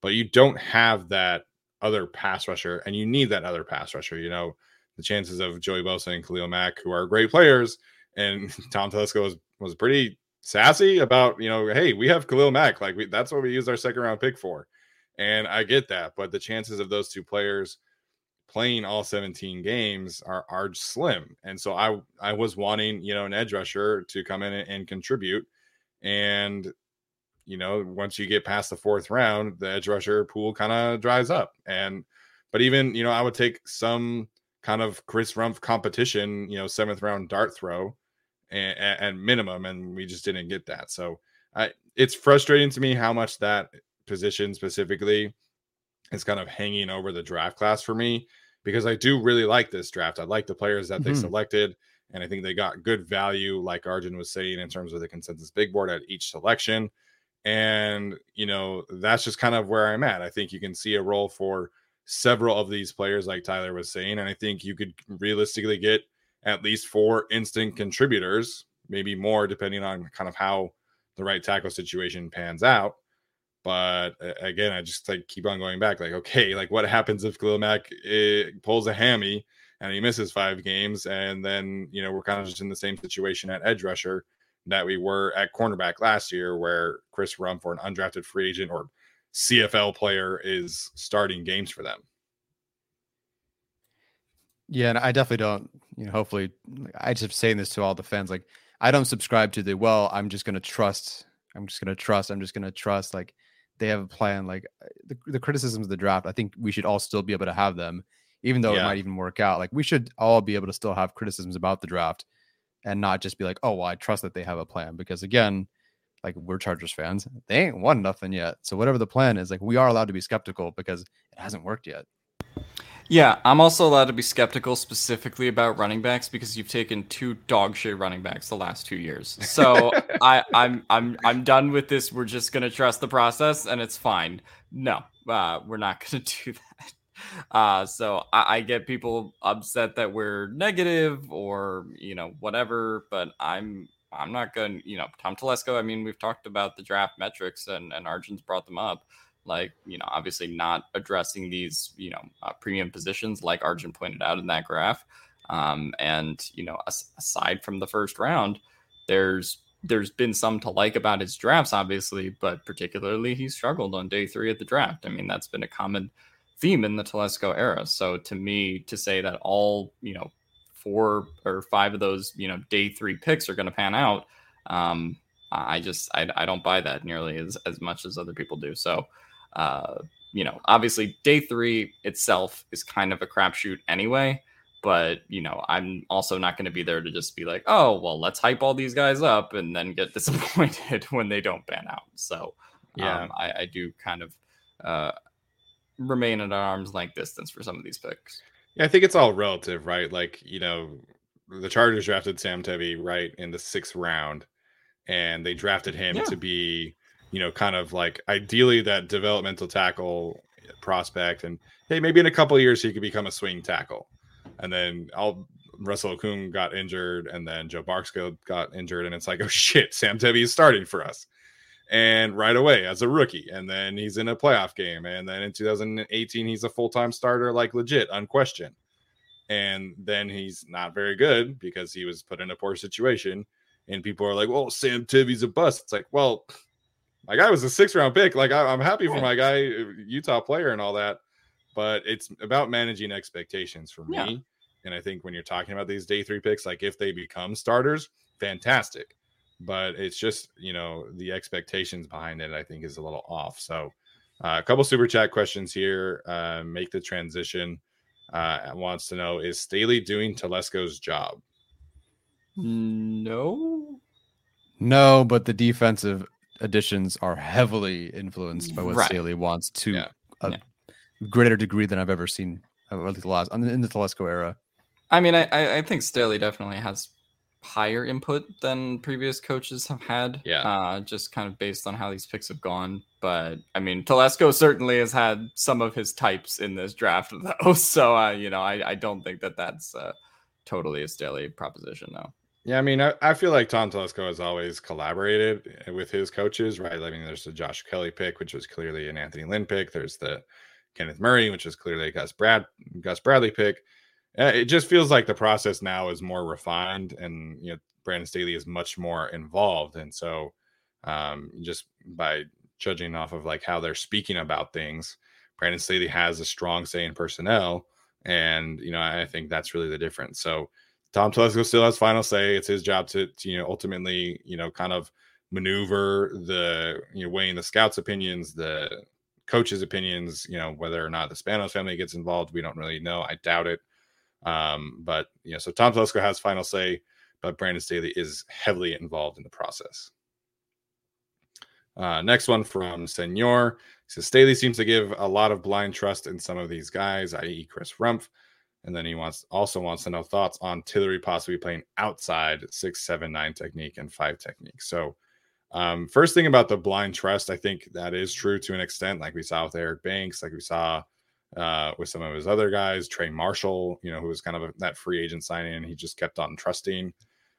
But you don't have that other pass rusher and you need that other pass rusher. You know, the chances of Joey Bosa and Khalil Mack, who are great players, and Tom Telesco was, was pretty sassy about, you know, hey, we have Khalil Mack. Like, we, that's what we use our second round pick for. And I get that. But the chances of those two players playing all 17 games are are slim. And so I I was wanting, you know, an edge rusher to come in and, and contribute. And you know, once you get past the fourth round, the edge rusher pool kind of dries up. And but even, you know, I would take some kind of Chris Rumph competition, you know, seventh round dart throw and, and minimum, and we just didn't get that. So I it's frustrating to me how much that position specifically is kind of hanging over the draft class for me because I do really like this draft. I like the players that mm-hmm. they selected, and I think they got good value, like Arjun was saying, in terms of the consensus big board at each selection. And, you know, that's just kind of where I'm at. I think you can see a role for several of these players, like Tyler was saying. And I think you could realistically get at least four instant contributors, maybe more, depending on kind of how the right tackle situation pans out. But again, I just like keep on going back. Like, okay, like what happens if Khalil Mack eh, pulls a hammy and he misses five games, and then you know we're kind of just in the same situation at edge rusher that we were at cornerback last year, where Chris Rumph for an undrafted free agent or CFL player is starting games for them. Yeah, and I definitely don't. You know, hopefully, I just saying this to all the fans. Like, I don't subscribe to the well. I'm just gonna trust. I'm just gonna trust. I'm just gonna trust. Like, they have a plan. Like the, the criticisms of the draft, I think we should all still be able to have them, even though yeah. it might even work out. Like we should all be able to still have criticisms about the draft and not just be like, oh, well, I trust that they have a plan. Because again, like we're Chargers fans, they ain't won nothing yet. So whatever the plan is, like we are allowed to be skeptical because it hasn't worked yet. Yeah, I'm also allowed to be skeptical specifically about running backs because you've taken two dog shit running backs the last two years. So I, I'm I'm I'm done with this. We're just gonna trust the process and it's fine. No, uh, we're not gonna do that. Uh, so I, I get people upset that we're negative or you know whatever, but I'm I'm not going. You know, Tom Telesco. I mean, we've talked about the draft metrics and and Arjun's brought them up like you know obviously not addressing these you know uh, premium positions like arjun pointed out in that graph um, and you know as- aside from the first round there's there's been some to like about his drafts obviously but particularly he struggled on day three of the draft i mean that's been a common theme in the telesco era so to me to say that all you know four or five of those you know day three picks are going to pan out um, I just I, I don't buy that nearly as, as much as other people do. So uh, you know, obviously day three itself is kind of a crapshoot anyway. But you know, I'm also not going to be there to just be like, oh, well, let's hype all these guys up and then get disappointed when they don't pan out. So yeah, um, I, I, do kind of uh, remain at arm's length distance for some of these picks. Yeah, I think it's all relative, right? Like you know, the Chargers drafted Sam Tevi right in the sixth round, and they drafted him yeah. to be you know, kind of like ideally that developmental tackle eh, prospect. And hey, maybe in a couple years he could become a swing tackle. And then I'll Russell Okung got injured, and then Joe Barksdale got injured, and it's like, oh shit, Sam Tevi is starting for us. And right away as a rookie, and then he's in a playoff game, and then in 2018 he's a full time starter, like legit, unquestioned. And then he's not very good because he was put in a poor situation, and people are like, "Well, Sam Tevi's a bust." It's like, well, my guy was a six round pick. Like I, am happy for my guy, Utah player, and all that. But it's about managing expectations for me. Yeah. And I think when you're talking about these day three picks, like if they become starters, fantastic. But it's just you know the expectations behind it. I think is a little off. So uh, a couple super chat questions here. Uh, make the transition. Uh, wants to know is Staley doing Telesco's job? No. No, but the defensive additions are heavily influenced by what right. Staley wants to yeah. a yeah. greater degree than I've ever seen uh, at the last in the Telesco era. I mean, I I think Staley definitely has higher input than previous coaches have had. Yeah. Uh, just kind of based on how these picks have gone. But I mean, Telesco certainly has had some of his types in this draft, though. So, uh, you know, I, I don't think that that's uh, totally a Staley proposition, though. Yeah, I mean, I, I, feel like Tom Telesco has always collaborated eh, with his coaches, right? I mean, there's the Josh Kelley pick, which was clearly an Anthony Lynn pick. There's the Kenneth Murray, which is clearly a Gus Brad Gus Bradley pick. Uh, it just feels like the process now is more refined, and you know, Brandon Staley is much more involved, and so um, just by judging off of like how they're speaking about things, Brandon Staley has a strong say in personnel, and you know, I think that's really the difference. So Tom Telesco still has final say. It's his job to, to, you know ultimately you know kind of maneuver the you know weighing the scouts' opinions, the coaches' opinions. You know whether or not the Spanos family gets involved, we don't really know. I doubt it. Um, but you know, so Tom Telesco has final say, but Brandon Staley is heavily involved in the process. Uh, next one from Senor. He says Staley seems to give a lot of blind trust in some of these guys, i.e., Chris Rumph. And then he wants also wants to know thoughts on Tillery possibly playing outside six, seven, nine technique and five technique. So Um, first thing about the blind trust, I think that is true to an extent, like we saw with Eric Banks, like we saw uh, with some of his other guys, Trey Marshall, you know, who was kind of a, that free agent signing, and he just kept on trusting.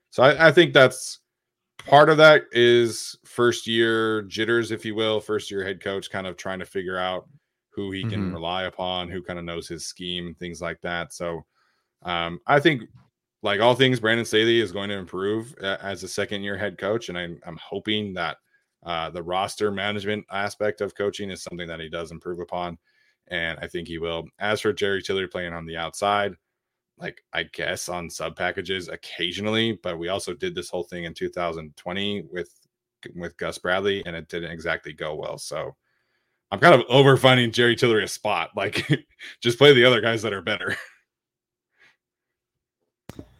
So I, I think that's part of that is first year jitters, if you will, first year head coach kind of trying to figure out who he can Mhm. rely upon, who kind of knows his scheme, things like that. So um, I think, like all things, Brandon Staley is going to improve uh, as a second year head coach, and I'm I'm hoping that uh, the roster management aspect of coaching is something that he does improve upon, and I think he will. As for Jerry Tillery playing on the outside, like I guess on sub packages occasionally, but we also did this whole thing in 2020 with with Gus Bradley, and it didn't exactly go well. So I'm kind of over finding Jerry Tillery a spot. Like, just play the other guys that are better.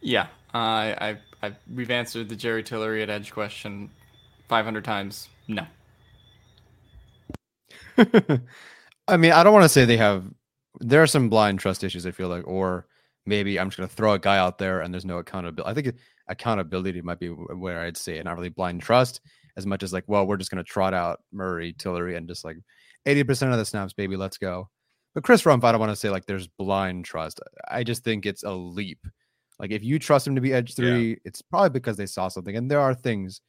Yeah, I, I, I, we've answered the Jerry Tillery at Edge question 500 times. No. I mean, I don't want to say they have. There are some blind trust issues. I feel like, or maybe I'm just going to throw a guy out there and there's no accountability. I think it- accountability might be where I'd say it, not really blind trust as much as like, well, we're just going to trot out Murray, Tillery, and just like 80% of the snaps, baby, let's go. But Chris Rumph, I don't want to say like there's blind trust. I just think it's a leap. Like if you trust him to be edge Yeah. three, it's probably because they saw something. And there are things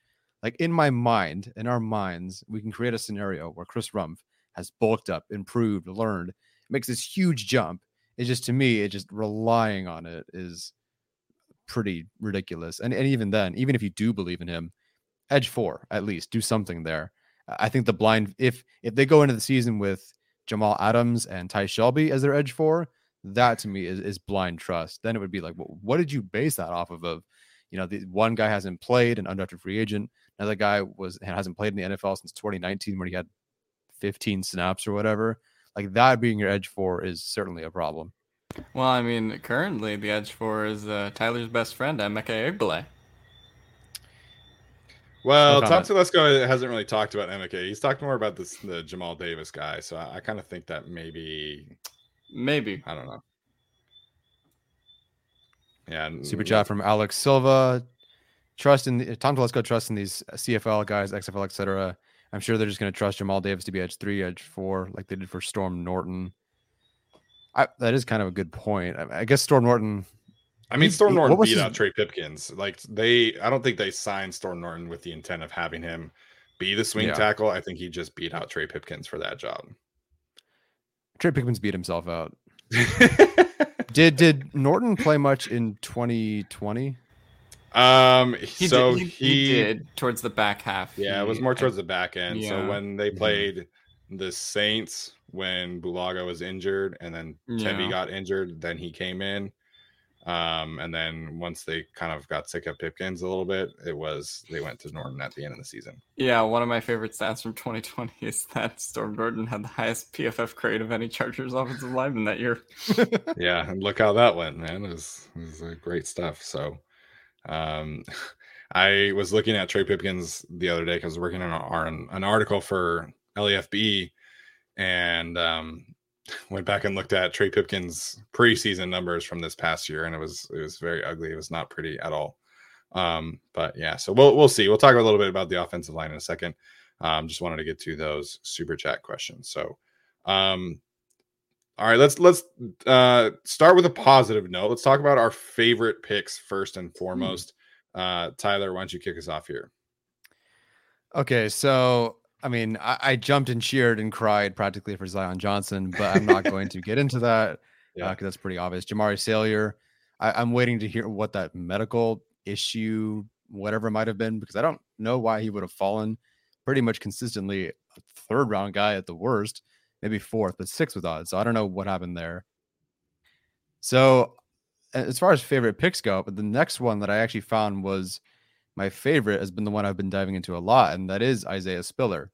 like in my mind, in our minds, we can create a scenario where Chris Rumph has bulked up, improved, learned, makes this huge jump. It's just to me, it just relying on it is pretty ridiculous. And and even then, even if you do believe in him, edge four at least, do something there. I think the blind if if they go into the season with Jamal Adams and Ty Shelby as their edge four, that to me is, is blind trust. Then it would be like, well, what did you base that off of? Of you know, the one guy hasn't played, an undrafted free agent. Another guy was hasn't played in the NFL since 2019 when he had 15 snaps or whatever. Like that being your edge four is certainly a problem. Well, I mean, currently the Edge 4 is uh, Tyler's best friend, Emeke Egbule. Well, No Tom comment. Telesco hasn't really talked about MK. He's talked more about this the Jamal Davis guy. So I, I kind of think that maybe Maybe. I don't know. Yeah, n- Super chat from Alex Silva. Trust in the, Tom Telesco trusts in these CFL guys, XFL, etc. I'm sure they're just going to trust Jamal Davis to be edge three, edge four, like they did for Storm Norton. I, that is kind of a good point. I, I guess Storm Norton. I mean, Storm Norton beat his- out Trey Pipkins. Like they, I don't think they signed Storm Norton with the intent of having him be the swing Yeah. tackle. I think he just beat out Trey Pipkins for that job. Trey Pipkins beat himself out. Did did Norton play much in 2020? Um, He, so did, he, he did towards the back half. Yeah, it was He- more towards the back end. yeah. So when they played the Saints, when Bulaga was injured, and then Yeah. got injured, then he came in. Um, and then once they kind of got sick of Pipkins a little bit, it was they went to Norton at the end of the season. Yeah, one of my favorite stats from 2020 is that Storm Norton had the highest PFF grade of any Chargers offensive lineman that year. yeah, and look how that went, man. It was, it was uh, great stuff. So, um, I was looking at Trey Pipkins the other day because I was working on an, an article for LEFB, and um, went back and looked at Trey Pipkins' preseason numbers from this past year, and it was it was very ugly. It was not pretty at all. Um, but yeah, so we'll we'll see. We'll talk a little bit about the offensive line in a second. Um, just wanted to get to those super chat questions. So, um, all right, let's let's uh start with a positive note. Let's talk about our favorite picks first and foremost. Uh Tyler, why don't you kick us off here? Okay, so I mean, I, I jumped and cheered and cried practically for Zion Johnson, but I'm not going to get into that Yeah. because that's pretty obvious. Jamaree Salyer, I, I'm waiting to hear what that medical issue, whatever it might have been, because I don't know why he would have fallen pretty much consistently a third round guy at the worst, maybe fourth, but sixth with odds. So I don't know what happened there. So as far as favorite picks go, but the next one that I actually found was my favorite has been the one I've been diving into a lot, and that is Isaiah Spiller.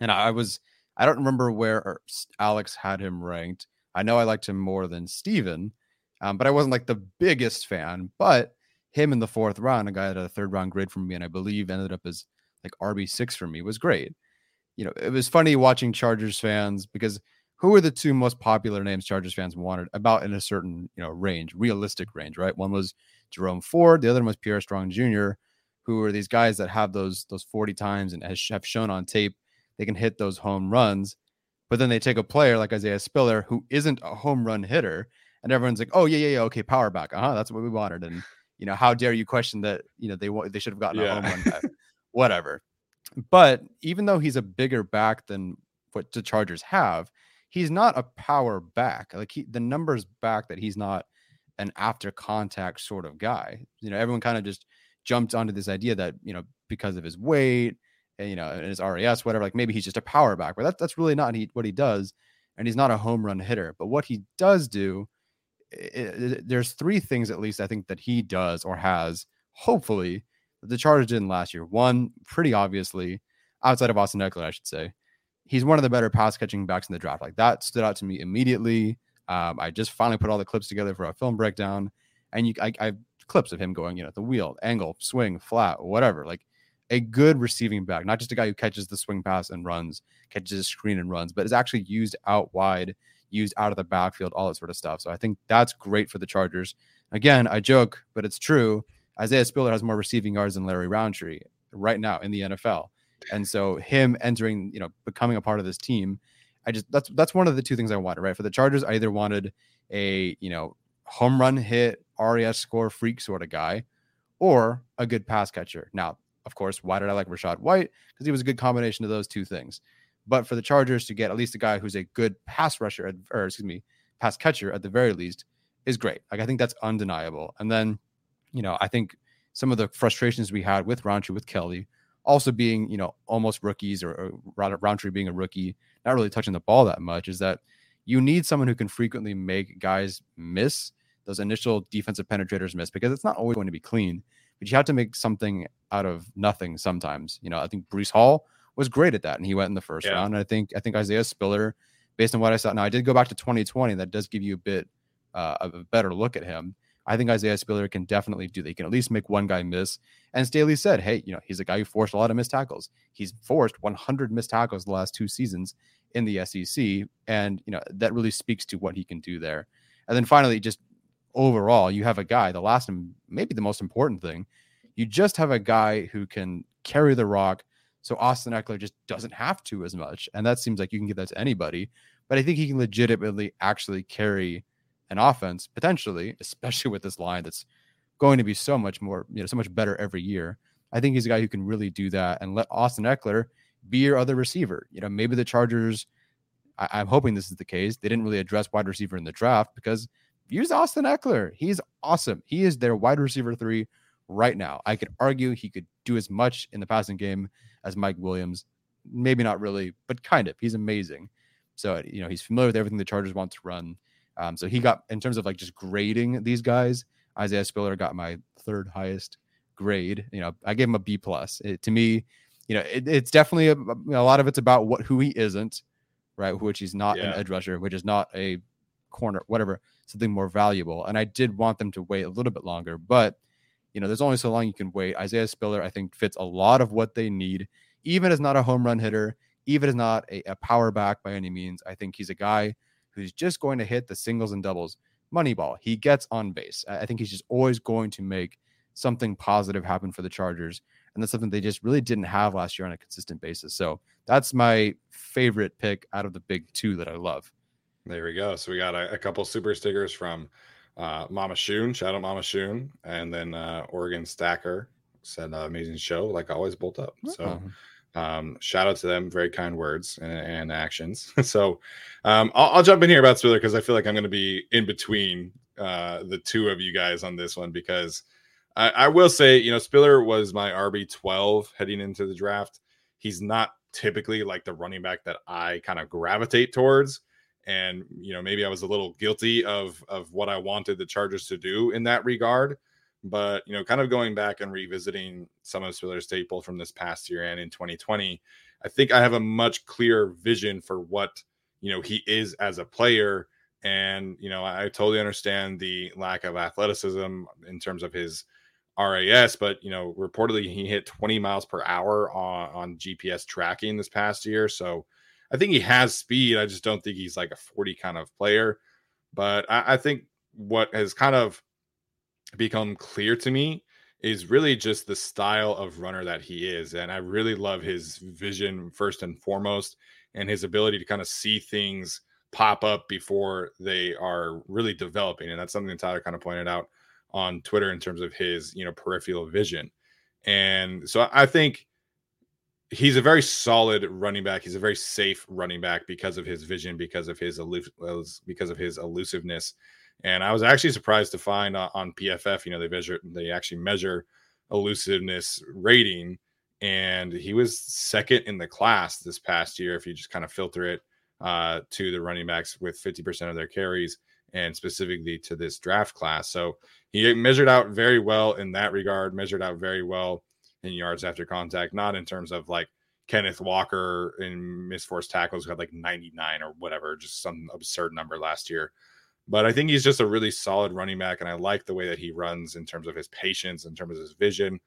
And I was, I don't remember where er, Alex had him ranked. I know I liked him more than Steven, um, but I wasn't like the biggest fan. But him in the fourth round, a guy that a third round grade from me, and I believe ended up as like RB6 for me, was great. You know, it was funny watching Chargers fans because who are the two most popular names Chargers fans wanted about in a certain, you know, range, realistic range, right? One was Jerome Ford, the other one was Pierre Strong Jr., who are these guys that have those those 40 times and have shown on tape they can hit those home runs. But then they take a player like Isaiah Spiller who isn't a home run hitter, and everyone's like, "Oh yeah, yeah, yeah, okay, power back. Uh huh, that's what we wanted." And you know, how dare you question that? You know, they they should have gotten yeah. a home run back. Whatever. But even though he's a bigger back than what the Chargers have, he's not a power back. Like he, the numbers back that he's not an after contact sort of guy. You know, everyone kind of just jumped onto this idea that you know because of his weight, and, you know, and his RAS, whatever. Like maybe he's just a power back, but that's that's really not he, what he does. And he's not a home run hitter. But what he does do, it, it, there's three things at least I think that he does or has, hopefully, that the Chargers didn't last year. One, pretty obviously, outside of Austin Ekeler, I should say, he's one of the better pass catching backs in the draft. Like that stood out to me immediately. Um, I just finally put all the clips together for a film breakdown, and you, I, I clips of him going, you know, the wheel, angle, swing, flat, whatever. Like a good receiving back, not just a guy who catches the swing pass and runs, catches a screen and runs, but is actually used out wide, used out of the backfield, all that sort of stuff. So I think that's great for the Chargers. Again, I joke, but it's true. Isaiah Spiller has more receiving yards than Larry Rountree right now in the NFL. And so him entering, you know, becoming a part of this team I just that's that's one of the two things I wanted, right? For the Chargers, I either wanted a you know home run hit, RAS score freak sort of guy, or a good pass catcher. Now, of course, why did I like Rachaad White? Because he was a good combination of those two things. But for the Chargers to get at least a guy who's a good pass rusher, or excuse me, pass catcher at the very least, is great. Like I think that's undeniable. And then, you know, I think some of the frustrations we had with Rountree with Kelley, also being, you know, almost rookies or, or Rountree being a rookie, not really touching the ball that much, is that you need someone who can frequently make guys miss those initial defensive penetrators miss because it's not always going to be clean, but you have to make something out of nothing sometimes. You know, I think Breece Hall was great at that and he went in the first yeah. round. And I think I think Isaiah Spiller, based on what I saw, now I did go back to 2020, that does give you a bit uh, of a better look at him. I think Isaiah Spiller can definitely do that. He can at least make one guy miss. And Staley said, hey, you know, he's a guy who forced a lot of missed tackles. He's forced 100 missed tackles the last two seasons in the SEC. And, you know, that really speaks to what he can do there. And then finally, just overall, you have a guy, the last and maybe the most important thing, you just have a guy who can carry the rock. So Austin Ekeler just doesn't have to as much. And that seems like you can give that to anybody. But I think he can legitimately actually carry an offense potentially, especially with this line that's going to be so much more, you know, so much better every year. I think he's a guy who can really do that and let Austin Ekeler be your other receiver. You know, maybe the Chargers, I, am hoping this is the case. They didn't really address wide receiver in the draft because use Austin Ekeler. He's awesome. He is their wide receiver three right now. I could argue he could do as much in the passing game as Mike Williams. Maybe not really, but kind of. He's amazing. So, you know, he's familiar with everything the Chargers want to run. Um, so he got in terms of like just grading these guys. Isaiah Spiller got my third highest grade. You know, I gave him a B plus. To me, you know, it, it's definitely a, a, lot of it's about what who he isn't, right? Which he's not yeah. an edge rusher, which is not a corner, whatever, something more valuable. And I did want them to wait a little bit longer, but you know, there's only so long you can wait. Isaiah Spiller, I think, fits a lot of what they need, even as not a home run hitter, even as not a, a power back by any means. I think he's a guy who's just going to hit the singles and doubles. Moneyball. He gets on base. I think he's just always going to make something positive happen for the Chargers. And that's something they just really didn't have last year on a consistent basis. So that's my favorite pick out of the big two that I love. There we go. So we got a, a couple super stickers from uh, Mama Shun. Shout out Mama Shun. And then uh, Oregon Stacker said, uh, amazing show. Like always, bolt up. So. Oh um, shout out to them, very kind words and, and actions. so um, I'll, I'll, jump in here about Spiller because I feel like I'm going to be in between uh, the two of you guys on this one because I, I will say, you know, Spiller was my RB 12 heading into the draft. He's not typically like the running back that I kind of gravitate towards. And you know, maybe I was a little guilty of of what I wanted the Chargers to do in that regard. But you know, kind of going back and revisiting some of Spiller's staple from this past year and in 2020, I think I have a much clearer vision for what you know he is as a player. And you know, I totally understand the lack of athleticism in terms of his RAS, but you know, reportedly he hit 20 miles per hour on, on GPS tracking this past year. So I think he has speed. I just don't think he's like a 40 kind of player. But I, I think what has kind of become clear to me is really just the style of runner that he is. And I really love his vision first and foremost and his ability to kind of see things pop up before they are really developing. And that's something that Tyler kind of pointed out on Twitter in terms of his, you know, peripheral vision. And so I think he's a very solid running back. He's a very safe running back because of his vision, because of his aloof, because of his elusiveness. And I was actually surprised to find on PFF, you know, they measure, they actually measure elusiveness rating, and he was second in the class this past year. If you just kind of filter it uh, to the running backs with 50% of their carries, and specifically to this draft class, so he measured out very well in that regard. Measured out very well in yards after contact, not in terms of like Kenneth Walker in missed forced tackles who had like 99 or whatever, just some absurd number last year. But I think he's just a really solid running back, and I like the way that he runs in terms of his patience, in terms of his vision.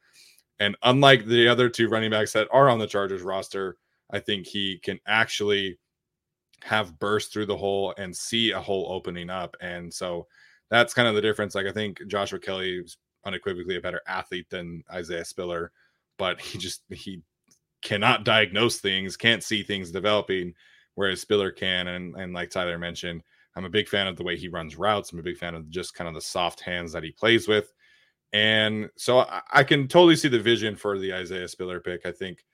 And unlike the other two running backs that are on the Chargers roster, I think he can actually have burst through the hole and see a hole opening up. And so that's kind of the difference. Like I think Joshua Kelley is unequivocally a better athlete than Isaiah Spiller, but he just he cannot diagnose things, can't see things developing, whereas Spiller can. And and like Tyler mentioned, I'm a big fan of the way he runs routes. I'm a big fan of just kind of the soft hands that he plays with. And so I, I can totally see the vision for the Isaiah Spiller pick. I think,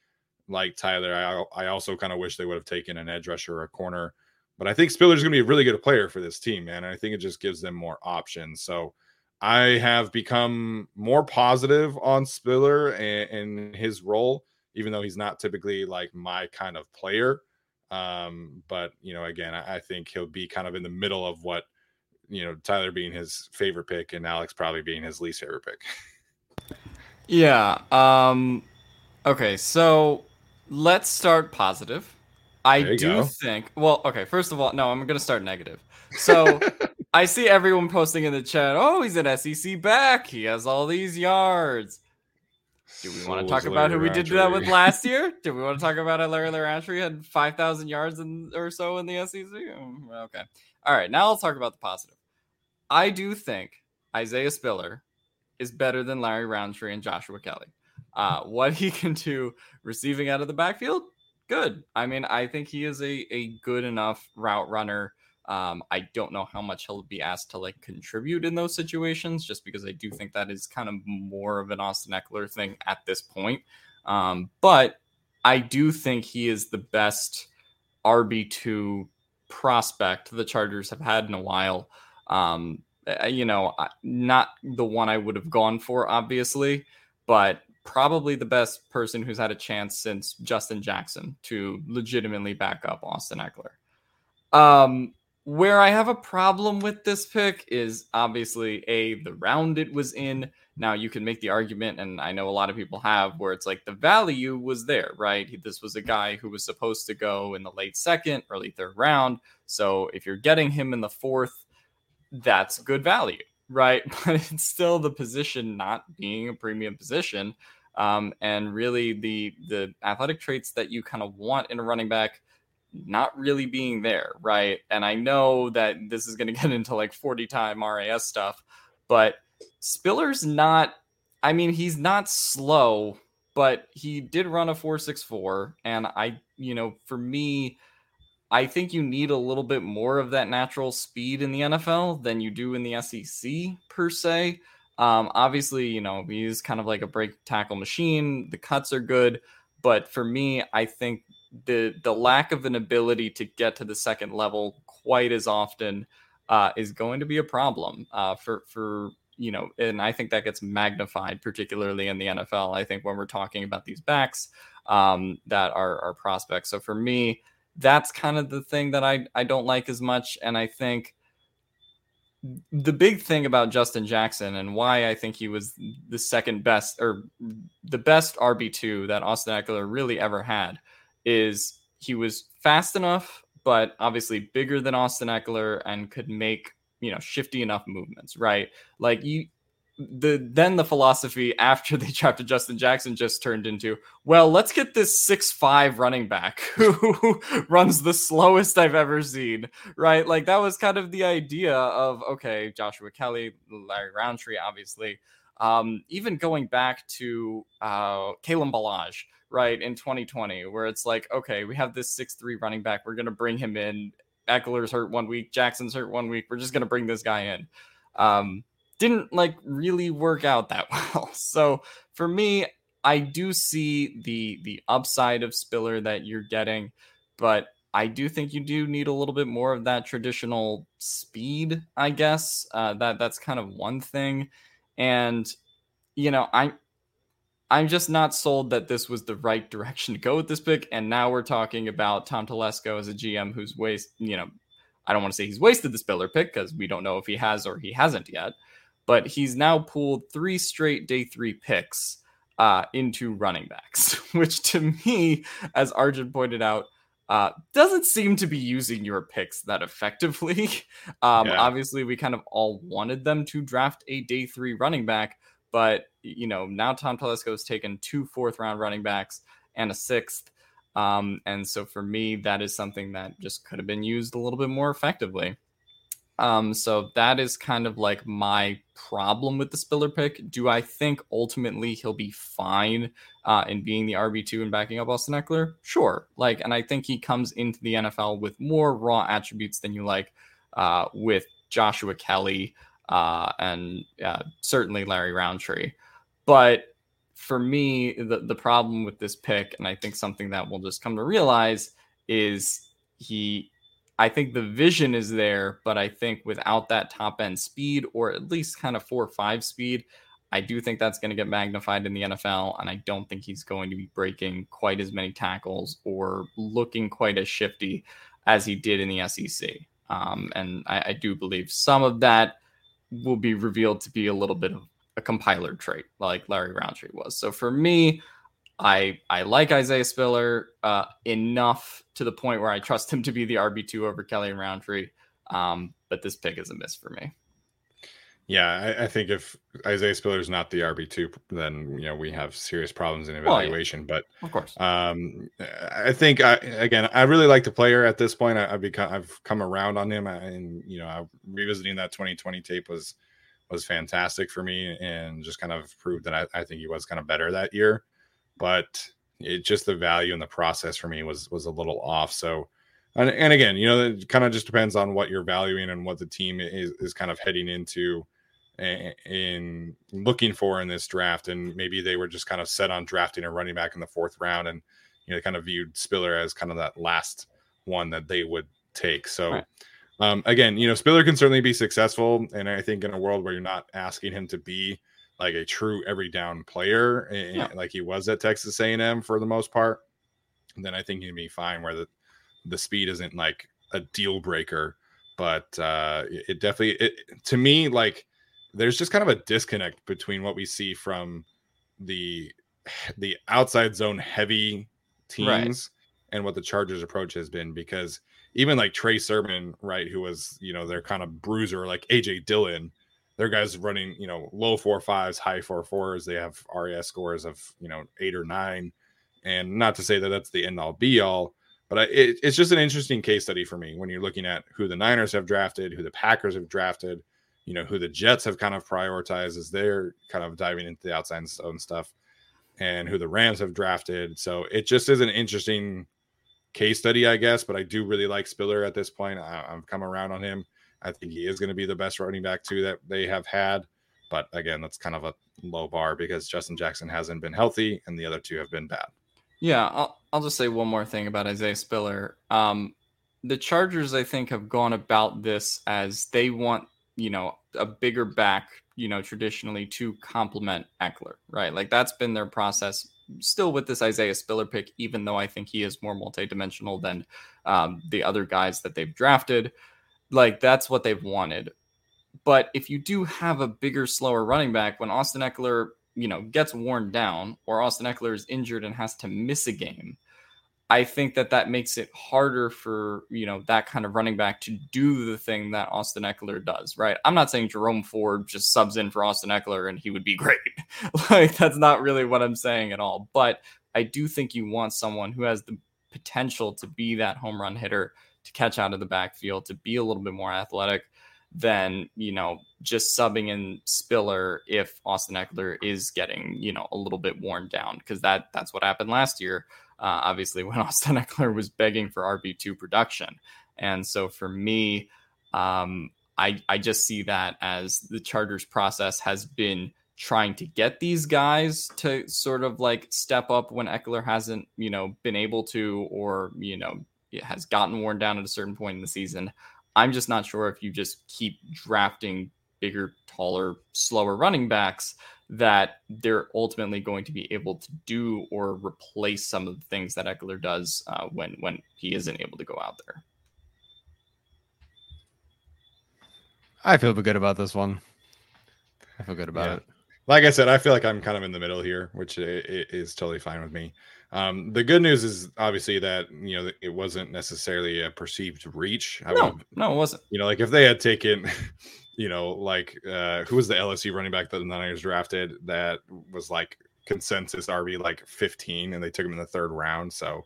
like Tyler, I, I also kind of wish they would have taken an edge rusher or a corner. But I think Spiller's going to be a really good player for this team, man. And I think it just gives them more options. So I have become more positive on Spiller and, and his role, even though he's not typically like my kind of player. Um, but you know, again, I, I, think he'll be kind of in the middle of what you know, Tyler being his favorite pick and Alex probably being his least favorite pick. yeah. Um okay, so let's start positive. I do go. think well, okay, first of all, no, I'm gonna start negative. So I see everyone posting in the chat, oh, he's an SEC back. He has all these yards. Do we want to talk about who we did that with last year? Do we want to talk about how Larry Rountree had 5,000 yards in, or so in the SEC? Mm, okay. All right. Now I'll talk about the positive. I do think Isaiah Spiller is better than Larry Rountree and Joshua Kelley. Uh, what he can do receiving out of the backfield, good. I mean, I think he is a, a good enough route runner um, I don't know how much he'll be asked to like contribute in those situations, just because I do think that is kind of more of an Austin Ekeler thing at this point. Um, but I do think he is the best RB2 prospect the Chargers have had in a while. Um, eh, you know, not the one I would have gone for, obviously, but probably the best person who's had a chance since Justin Jackson to legitimately back up Austin Ekeler. Um, where I have a problem with this pick is obviously a the round it was in. Now you can make the argument, and I know a lot of people have, where it's like the value was there, right? This was a guy who was supposed to go in the late second, early third round. So if you're getting him in the fourth, that's good value, right? But it's still the position not being a premium position. Um, and really the the athletic traits that you kind of want in a running back not really being there, right? And I know that this is going to get into like 40 time RAS stuff, but Spiller's not, I mean, he's not slow, but he did run a 464. And I, you know, for me, I think you need a little bit more of that natural speed in the NFL than you do in the SEC per se. Um, obviously, you know, he's kind of like a break tackle machine. The cuts are good. But for me, I think the the lack of an ability to get to the second level quite as often uh, is going to be a problem uh, for for you know, and I think that gets magnified, particularly in the NFL. I think when we're talking about these backs um, that are, are prospects. So for me, that's kind of the thing that I I don't like as much, and I think the big thing about Justin Jackson and why I think he was the second best or the best RB2 that Austin Ekeler really ever had is he was fast enough, but obviously bigger than Austin Ekeler and could make you know shifty enough movements, right? Like you the then the philosophy after they drafted Justin Jackson just turned into, well, let's get this six five running back who runs the slowest I've ever seen, right? Like that was kind of the idea of okay, Joshua Kelley, Larry Rountree, obviously, Um, even going back to uh, Kalen Ballage, right in 2020, where it's like, okay, we have this six three running back, we're gonna bring him in. Ekeler's hurt one week, Jackson's hurt one week. We're just gonna bring this guy in. Um, didn't like really work out that well. So for me, I do see the the upside of Spiller that you're getting, but I do think you do need a little bit more of that traditional speed. I guess uh, that that's kind of one thing, and you know I. I'm just not sold that this was the right direction to go with this pick. And now we're talking about Tom Telesco as a GM who's waste, you know, I don't want to say he's wasted the Spiller pick because we don't know if he has or he hasn't yet, but he's now pulled three straight day three picks uh, into running backs, which to me, as Arjun pointed out, uh, doesn't seem to be using your picks that effectively. Um, yeah. Obviously, we kind of all wanted them to draft a day three running back, but you know now Tom Telesco has taken two fourth round running backs and a sixth. Um, and so for me, that is something that just could have been used a little bit more effectively. Um, so that is kind of like my problem with the Spiller pick. Do I think ultimately he'll be fine uh, in being the RB2 and backing up Austin Ekeler? Sure. Like, and I think he comes into the NFL with more raw attributes than you like uh, with Joshua Kelley uh, and uh, certainly Larry Rountree. But for me, the, the problem with this pick, and I think something that we'll just come to realize is he I think the vision is there, but I think without that top end speed or at least kind of four or five speed, I do think that's going to get magnified in the NFL. And I don't think he's going to be breaking quite as many tackles or looking quite as shifty as he did in the SEC. Um, and I, I do believe some of that will be revealed to be a little bit of a compiler trait like Larry Rountree was. So for me, I I like Isaiah Spiller uh, enough to the point where I trust him to be the RB two over Kelley and Rountree. Um, but this pick is a miss for me. Yeah, I, I think if Isaiah Spiller is not the RB two, then you know we have serious problems in evaluation. Well, yeah. But of course, um, I think I, again I really like the player at this point. I, have become I've come around on him, and you know I, revisiting that 2020 tape was was fantastic for me, and just kind of proved that I, I think he was kind of better that year but it just the value and the process for me was was a little off. So, and, and again, you know, it kind of just depends on what you're valuing and what the team is is kind of heading into in looking for in this draft. And maybe they were just kind of set on drafting a running back in the fourth round, and you know, kind of viewed Spiller as kind of that last one that they would take. So. Right. Um, again, you know, Spiller can certainly be successful, and I think in a world where you're not asking him to be like a true every down player, and, yeah. like he was at Texas A&M for the most part, then I think he'd be fine. Where the the speed isn't like a deal breaker, but uh, it definitely it to me like there's just kind of a disconnect between what we see from the the outside zone heavy teams right. and what the Chargers approach has been because even like Trey Sermon, right, who was you know their kind of bruiser like AJ Dillon their guys running, you know, low four fives, high four fours. They have RAS scores of, you know, eight or nine. And not to say that that's the end all be all, but I, it, it's just an interesting case study for me when you're looking at who the Niners have drafted, who the Packers have drafted, you know, who the Jets have kind of prioritized as they're kind of diving into the outside zone stuff, and who the Rams have drafted. So it just is an interesting case study, I guess. But I do really like Spiller at this point. I, I've come around on him. I think he is going to be the best running back too that they have had. But again, that's kind of a low bar because Justin Jackson hasn't been healthy and the other two have been bad. Yeah, I'll, I'll just say one more thing about Isaiah Spiller. Um, the Chargers, I think, have gone about this as they want, you know, a bigger back, you know, traditionally to complement Ekeler, right? Like that's been their process. Still with this Isaiah Spiller pick, even though I think he is more multidimensional than um, the other guys that they've drafted. Like that's what they've wanted. But if you do have a bigger, slower running back, when Austin Ekeler, you know, gets worn down or Austin Ekeler is injured and has to miss a game, I think that that makes it harder for you know that kind of running back to do the thing that Austin Ekeler does. Right? I'm not saying Jerome Ford just subs in for Austin Ekeler and he would be great. like that's not really what I'm saying at all. But I do think you want someone who has the potential to be that home run hitter to catch out of the backfield, to be a little bit more athletic than you know just subbing in Spiller if Austin Ekeler is getting you know a little bit worn down because that that's what happened last year. Uh, obviously, when Austin Ekeler was begging for RB two production, and so for me, um, I I just see that as the Chargers process has been trying to get these guys to sort of like step up when Ekeler hasn't you know been able to or you know has gotten worn down at a certain point in the season. I'm just not sure if you just keep drafting bigger, taller, slower running backs that they're ultimately going to be able to do or replace some of the things that Ekeler does uh, when when he isn't able to go out there. I feel good about this one. I feel good about Yeah. it. like I said, I feel like I'm kind of in the middle here, which i- i- is totally fine with me. Um, the good news is obviously that you know it wasn't necessarily a perceived reach. I No, no, it wasn't. you know, like if they had taken, you know, like uh, who was the LSU running back that the Niners drafted that was like consensus RB like 15, and they took him in the third round. So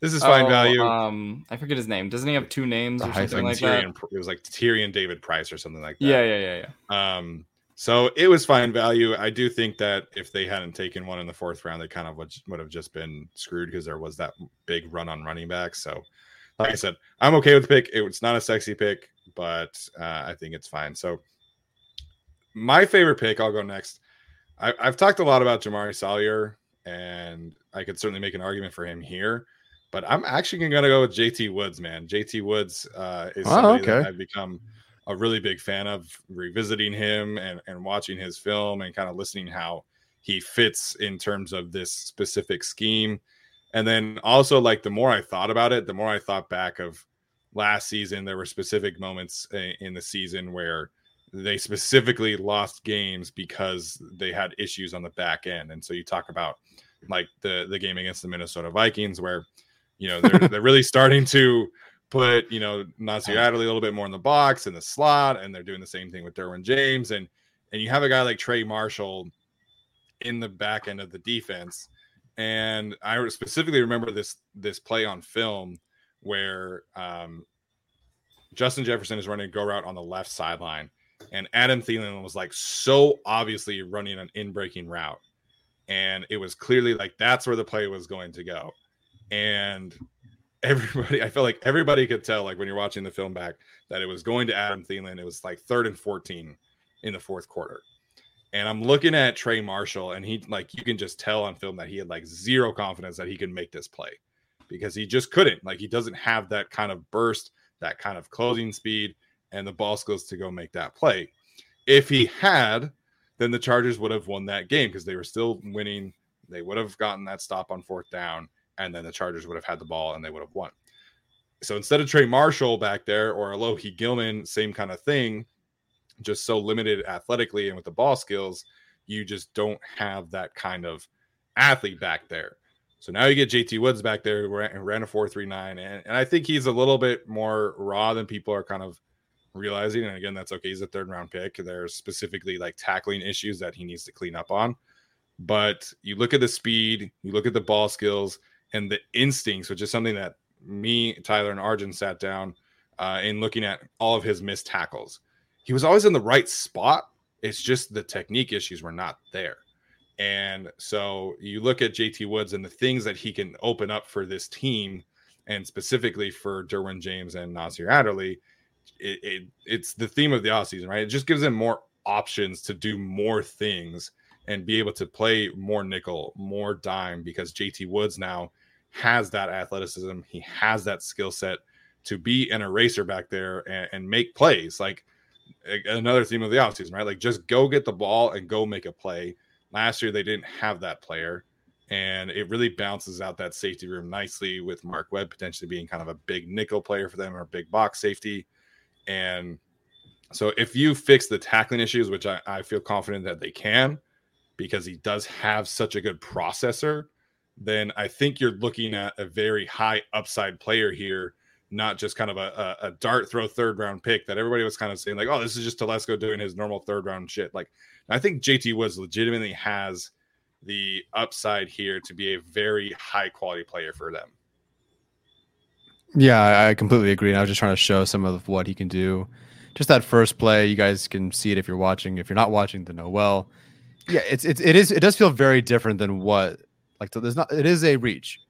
this is fine Oh, value. Um, I forget his name. Doesn't he have two names or something like that? It was like Tyrion Davis-Price or something like that. Yeah, yeah, yeah, yeah. Um, so it was fine value. I do think that if they hadn't taken one in the fourth round, they kind of would, would have just been screwed because there was that big run on running back. So, like I said, I'm okay with the pick. It's not a sexy pick, but uh, I think it's fine. So, my favorite pick, I'll go next. I, I've talked a lot about Jamaree Salyer, and I could certainly make an argument for him here. But I'm actually going to go with JT Woods, man. JT Woods uh, is Oh, somebody that okay. I've become a really big fan of revisiting him and, and watching his film and kind of listening how he fits in terms of this specific scheme. And then also, like, the more I thought about it, the more I thought back of last season, there were specific moments in the season where they specifically lost games because they had issues on the back end. And so you talk about like the the game against the Minnesota Vikings where you know they're they're really starting to put you know Nasir Adderley a little bit more in the box in the slot, and they're doing the same thing with Derwin James, and and you have a guy like Trey Marshall in the back end of the defense. And I specifically remember this this play on film where um, Justin Jefferson is running a go route on the left sideline, and Adam Thielen was like so obviously running an in breaking route, and it was clearly like that's where the play was going to go, and everybody I felt like everybody could tell like when you're watching the film back that it was going to Adam Thielen. It was like third and 14 in the fourth quarter. And I'm looking at Trey Marshall, and he like you can just tell on film that he had like zero confidence that he could make this play because he just couldn't. Like he doesn't have that kind of burst, that kind of closing speed, and the ball skills to go make that play. If he had, then the Chargers would have won that game because they were still winning. They would have gotten that stop on fourth down, and then the Chargers would have had the ball and they would have won. So instead of Trey Marshall back there or Alohi Gilman, same kind of thing, just so limited athletically and with the ball skills, you just don't have that kind of athlete back there. So now you get JT Woods back there ran, ran a 4.39, and, and I think he's a little bit more raw than people are kind of realizing. And again, that's okay. He's a third round pick. There's specifically like tackling issues that he needs to clean up on. But you look at the speed, you look at the ball skills, and the instincts, which is something that me, Tyler, and Arjun sat down uh, in looking at all of his missed tackles. He was always in the right spot. It's just the technique issues were not there. And so you look at JT Woods and the things that he can open up for this team, and specifically for Derwin James and Nasir Adderley, it, it, it's the theme of the offseason, right? It just gives them more options to do more things and be able to play more nickel, more dime, because JT Woods now has that athleticism. He has that skill set to be an eraser back there and, and make plays. Like another theme of the offseason, right? Like just go get the ball and go make a play. Last year they didn't have that player, and it really bounces out that safety room nicely with Mark Webb potentially being kind of a big nickel player for them or big box safety. And so if you fix the tackling issues, which I, I feel confident that they can, because he does have such a good processor, then I think you're looking at a very high upside player here, not just kind of a, a, a dart throw third round pick that everybody was kind of saying, like, oh, this is just Telesco doing his normal third round shit. Like, I think JT Woods legitimately has the upside here to be a very high quality player for them. Yeah, I completely agree. And I was just trying to show some of what he can do just that first play, you guys can see it if you're watching. If you're not watching, then know well. Yeah, it's it's it is it does feel very different than what like so there's not it is a reach,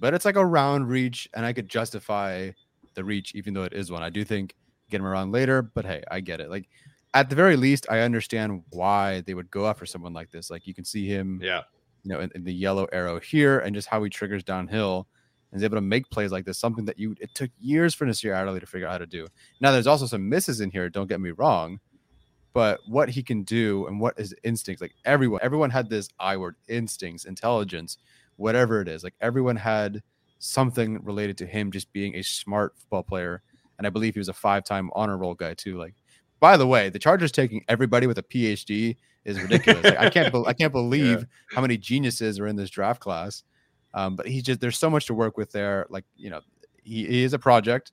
but it's like a round reach, and I could justify the reach even though it is one. I do think get him around later, but hey, I get it. Like at the very least, I understand why they would go after someone like this. Like you can see him, Yeah. you know, in, in the yellow arrow here, and just how he triggers downhill and is able to make plays like this. Something that you it took years for Nasir Adderley to figure out how to do. Now there's also some misses in here. Don't get me wrong, but what he can do and what his instincts, like everyone, everyone had this I word instincts, intelligence, whatever it is. Like everyone had something related to him just being a smart football player. And I believe he was a five-time honor roll guy too. Like, by the way, the Chargers taking everybody with a PhD is ridiculous. like, I can't, be- I can't believe how many geniuses are in this draft class. Um, but he just there's so much to work with there. Like you know, he, he is a project.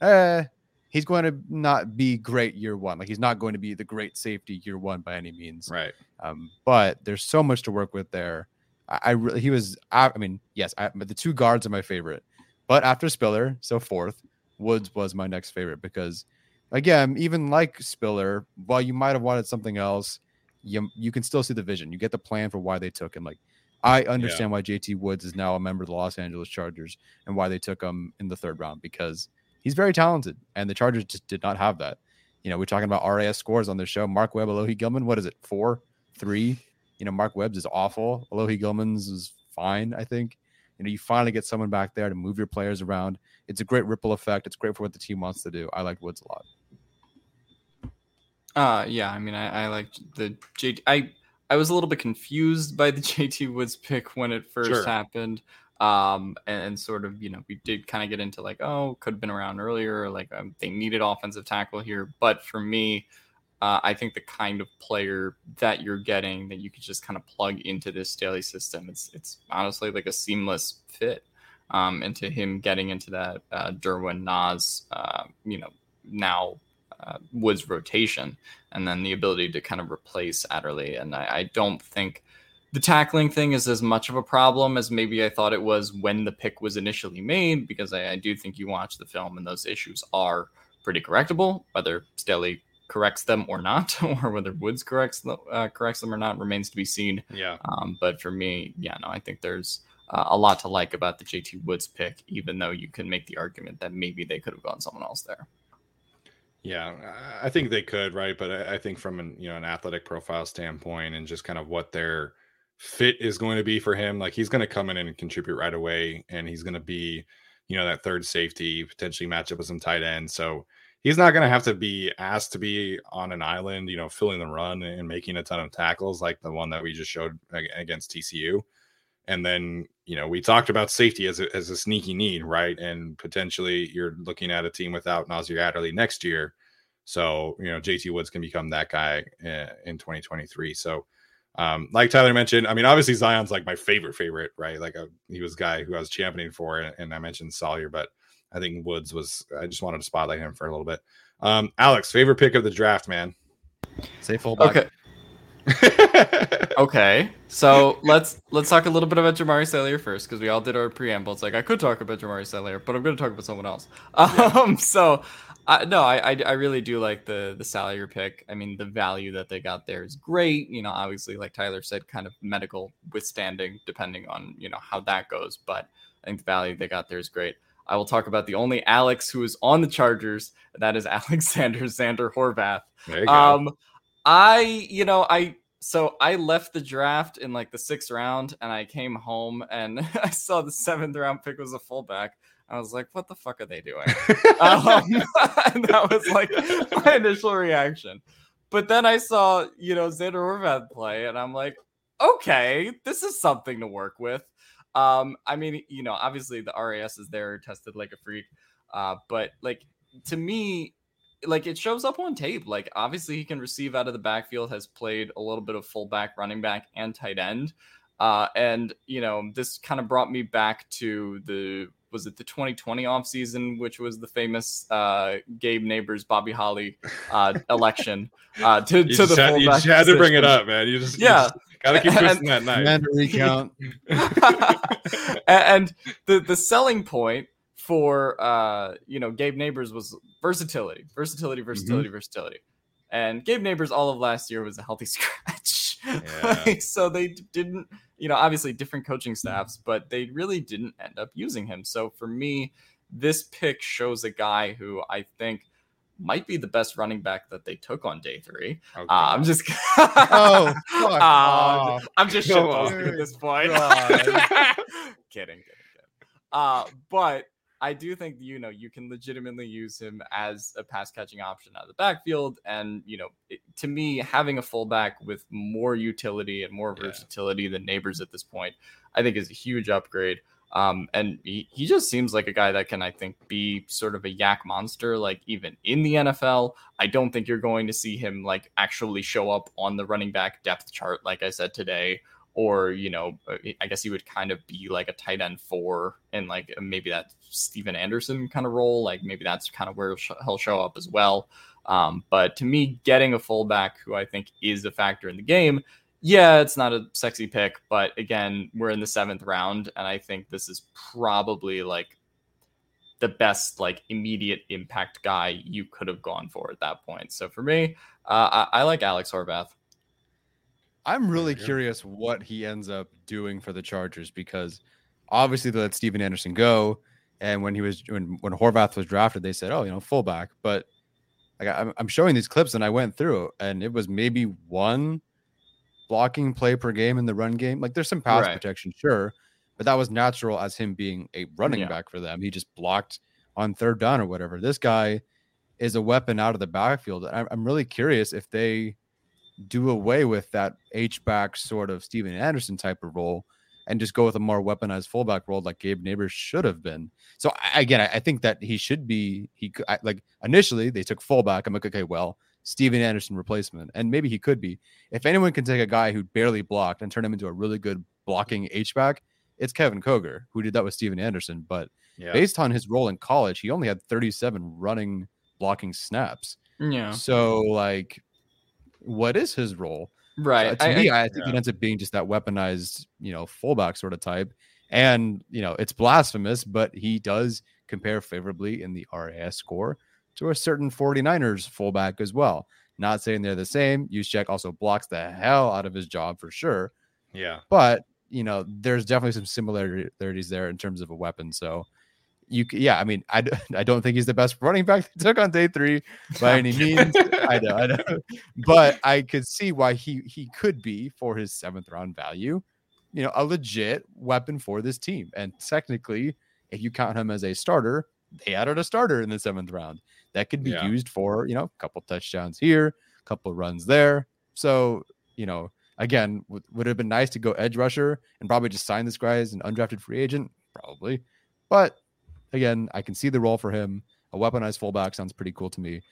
Uh, he's going to not be great year one. Like he's not going to be the great safety year one by any means. Right. Um, but there's so much to work with there. I, I really he was. I, I mean, yes, I, but the two guards are my favorite. But after Spiller, so fourth, Woods was my next favorite because, again, even like Spiller, while you might have wanted something else, you you can still see the vision. You get the plan for why they took him. Like I understand why JT Woods is now a member of the Los Angeles Chargers and why they took him in the third round because he's very talented and the Chargers just did not have that. You know, we're talking about RAS scores on this show. Mark Webb, Alohi Gilman, what is it? Four, three. You know, Mark Webb's is awful. Alohi Gilman's is fine, I think. You know, you finally get someone back there to move your players around. It's a great ripple effect. It's great for what the team wants to do. I like Woods a lot. Uh yeah, I mean I, I like the JT I I was a little bit confused by the JT Woods pick when it first Sure. happened. Um and, and sort of, you know, we did kind of get into like, oh, could have been around earlier, like um, they needed offensive tackle here, but for me, uh, I think the kind of player that you're getting that you could just kind of plug into this Staley system, it's it's honestly like a seamless fit um, into him getting into that uh, Derwin Nas, uh, you know, now uh, Woods rotation, and then the ability to kind of replace Adderley. And I, I don't think the tackling thing is as much of a problem as maybe I thought it was when the pick was initially made, because I, I do think you watch the film and those issues are pretty correctable, whether Staley corrects them or not, or whether Woods corrects them, uh, corrects them or not remains to be seen. Yeah. Um, but for me, yeah, no, I think there's uh, a lot to like about the JT Woods pick, even though you can make the argument that maybe they could have gone someone else there. Yeah, I- think they could, right? But I I think from an you know an athletic profile standpoint and just kind of what their fit is going to be for him, like he's going to come in and contribute right away, and he's going to be, you know, that third safety potentially match up with some tight ends. So he's not going to have to be asked to be on an island, you know, filling the run and making a ton of tackles like the one that we just showed against TCU. And then, you know, we talked about safety as a, as a sneaky need, right? And potentially you're looking at a team without Nasir Adderley next year. So, you know, JT Woods can become that guy uh, in 2023. So, um, like Tyler mentioned, I mean, obviously Zion's like my favorite, favorite, right? Like a, he was guy who I was championing for, and, and I mentioned Salyer, but I think Woods was, I just wanted to spotlight him for a little bit. Um, Alex, favorite pick of the draft, man. Say fullback. Okay. Okay. So let's let's talk a little bit about Jamaree Salyer first, because we all did our preamble. It's like I could talk about Jamaree Salyer, but I'm going to talk about someone else. Um. So, I no, I, I I really do like the the Salyer pick. I mean, the value that they got there is great. You know, obviously, like Tyler said, kind of medical withstanding, depending on you know how that goes. But I think the value they got there is great. I will talk about the only Alex who is on the Chargers. That is Alexander Xander Horvath. there you go. Um, I, you know, I so I left the draft in like the sixth round, and I came home and I saw the seventh round pick was a fullback. I was like, "What the fuck are they doing?" um, that was like my initial reaction. But then I saw, you know, Xander Horvath play, and I'm like, "Okay, this is something to work with." Um, I mean, you know, obviously the RAS is there, tested like a freak, uh, but like to me, like it shows up on tape. Like obviously he can receive out of the backfield, has played a little bit of fullback, running back, and tight end. Uh, and you know, this kind of brought me back to the was it the 2020 offseason, which was the famous uh, Gabe Nabers, Bobby Holly uh, election uh, to, you to just, the had, you just had to bring it up, man. You just, Yeah. got to keep And- twisting that knife. And a recount. and the the selling point for uh you know Gabe Nabers was versatility, versatility, versatility, mm-hmm. versatility. And Gabe Nabers all of last year was a healthy scratch. Yeah. like, so they didn't, you know, obviously different coaching staffs, but they really didn't end up using him. So for me, this pick shows a guy who I think might be the best running back that they took on day three. Okay. Uh, I'm just oh, uh, I'm just at this point. kidding, kidding, kidding. Uh, but I do think you know you can legitimately use him as a pass catching option out of the backfield, and you know it, to me having a fullback with more utility and more versatility yeah. than Nabers at this point, I think is a huge upgrade. Um, and he, he just seems like a guy that can, I think, be sort of a yak monster, like even in the NFL. I don't think you're going to see him like actually show up on the running back depth chart, like I said today, or you know, uh, I guess he would kind of be like a tight end four and like maybe that Stephen Anderson kind of role. Like maybe that's kind of where he'll show up as well. Um, but to me, getting a fullback who I think is a factor in the game yeah, it's not a sexy pick, but again, we're in the seventh round, and I think this is probably like the best like immediate impact guy you could have gone for at that point. So for me, uh, I, I like Alex Horvath. I'm really curious what he ends up doing for the Chargers because obviously they let Stephen Anderson go, and when he was when when Horvath was drafted, they said, "Oh, you know, fullback." But like I'm, I'm showing these clips, and I went through, and it was maybe one blocking play per game in the run game. Like there's some pass right. protection, sure, but that was natural as him being a running yeah. back for them. He just blocked on third down or whatever. This guy is a weapon out of the backfield. I'm really curious if they do away with that H back sort of Stephen Anderson type of role and just go with a more weaponized fullback role like Gabe Nabers should have been. So again, I think that he should be. He like initially they took fullback. I'm like, okay, well, Stephen Anderson replacement. And maybe he could be. If anyone can take a guy who barely blocked and turn him into a really good blocking H-back, it's Kevin Koger, who did that with Stephen Anderson. But yeah. based on his role in college, he only had 37 running blocking snaps. Yeah. So, like, what is his role? Right. Uh, to I, me, I, I think yeah. it ends up being just that weaponized, you know, fullback sort of type. And, you know, it's blasphemous, but he does compare favorably in the RAS score to a certain 49ers fullback as well. Not saying they're the same. Juszczyk also blocks the hell out of his job for sure. Yeah. But, you know, there's definitely some similarities there in terms of a weapon. So, you, yeah, I mean, I, I don't think he's the best running back they took on day three by any means. I know, I know, but I could see why he he could be for his seventh round value, you know, a legit weapon for this team. And technically, if you count him as a starter, they added a starter in the seventh round that could be yeah. used for you know a couple touchdowns here, a couple runs there. So you know, again, w- would have been nice to go edge rusher and probably just sign this guy as an undrafted free agent, probably. But again, I can see the role for him. A weaponized fullback sounds pretty cool to me.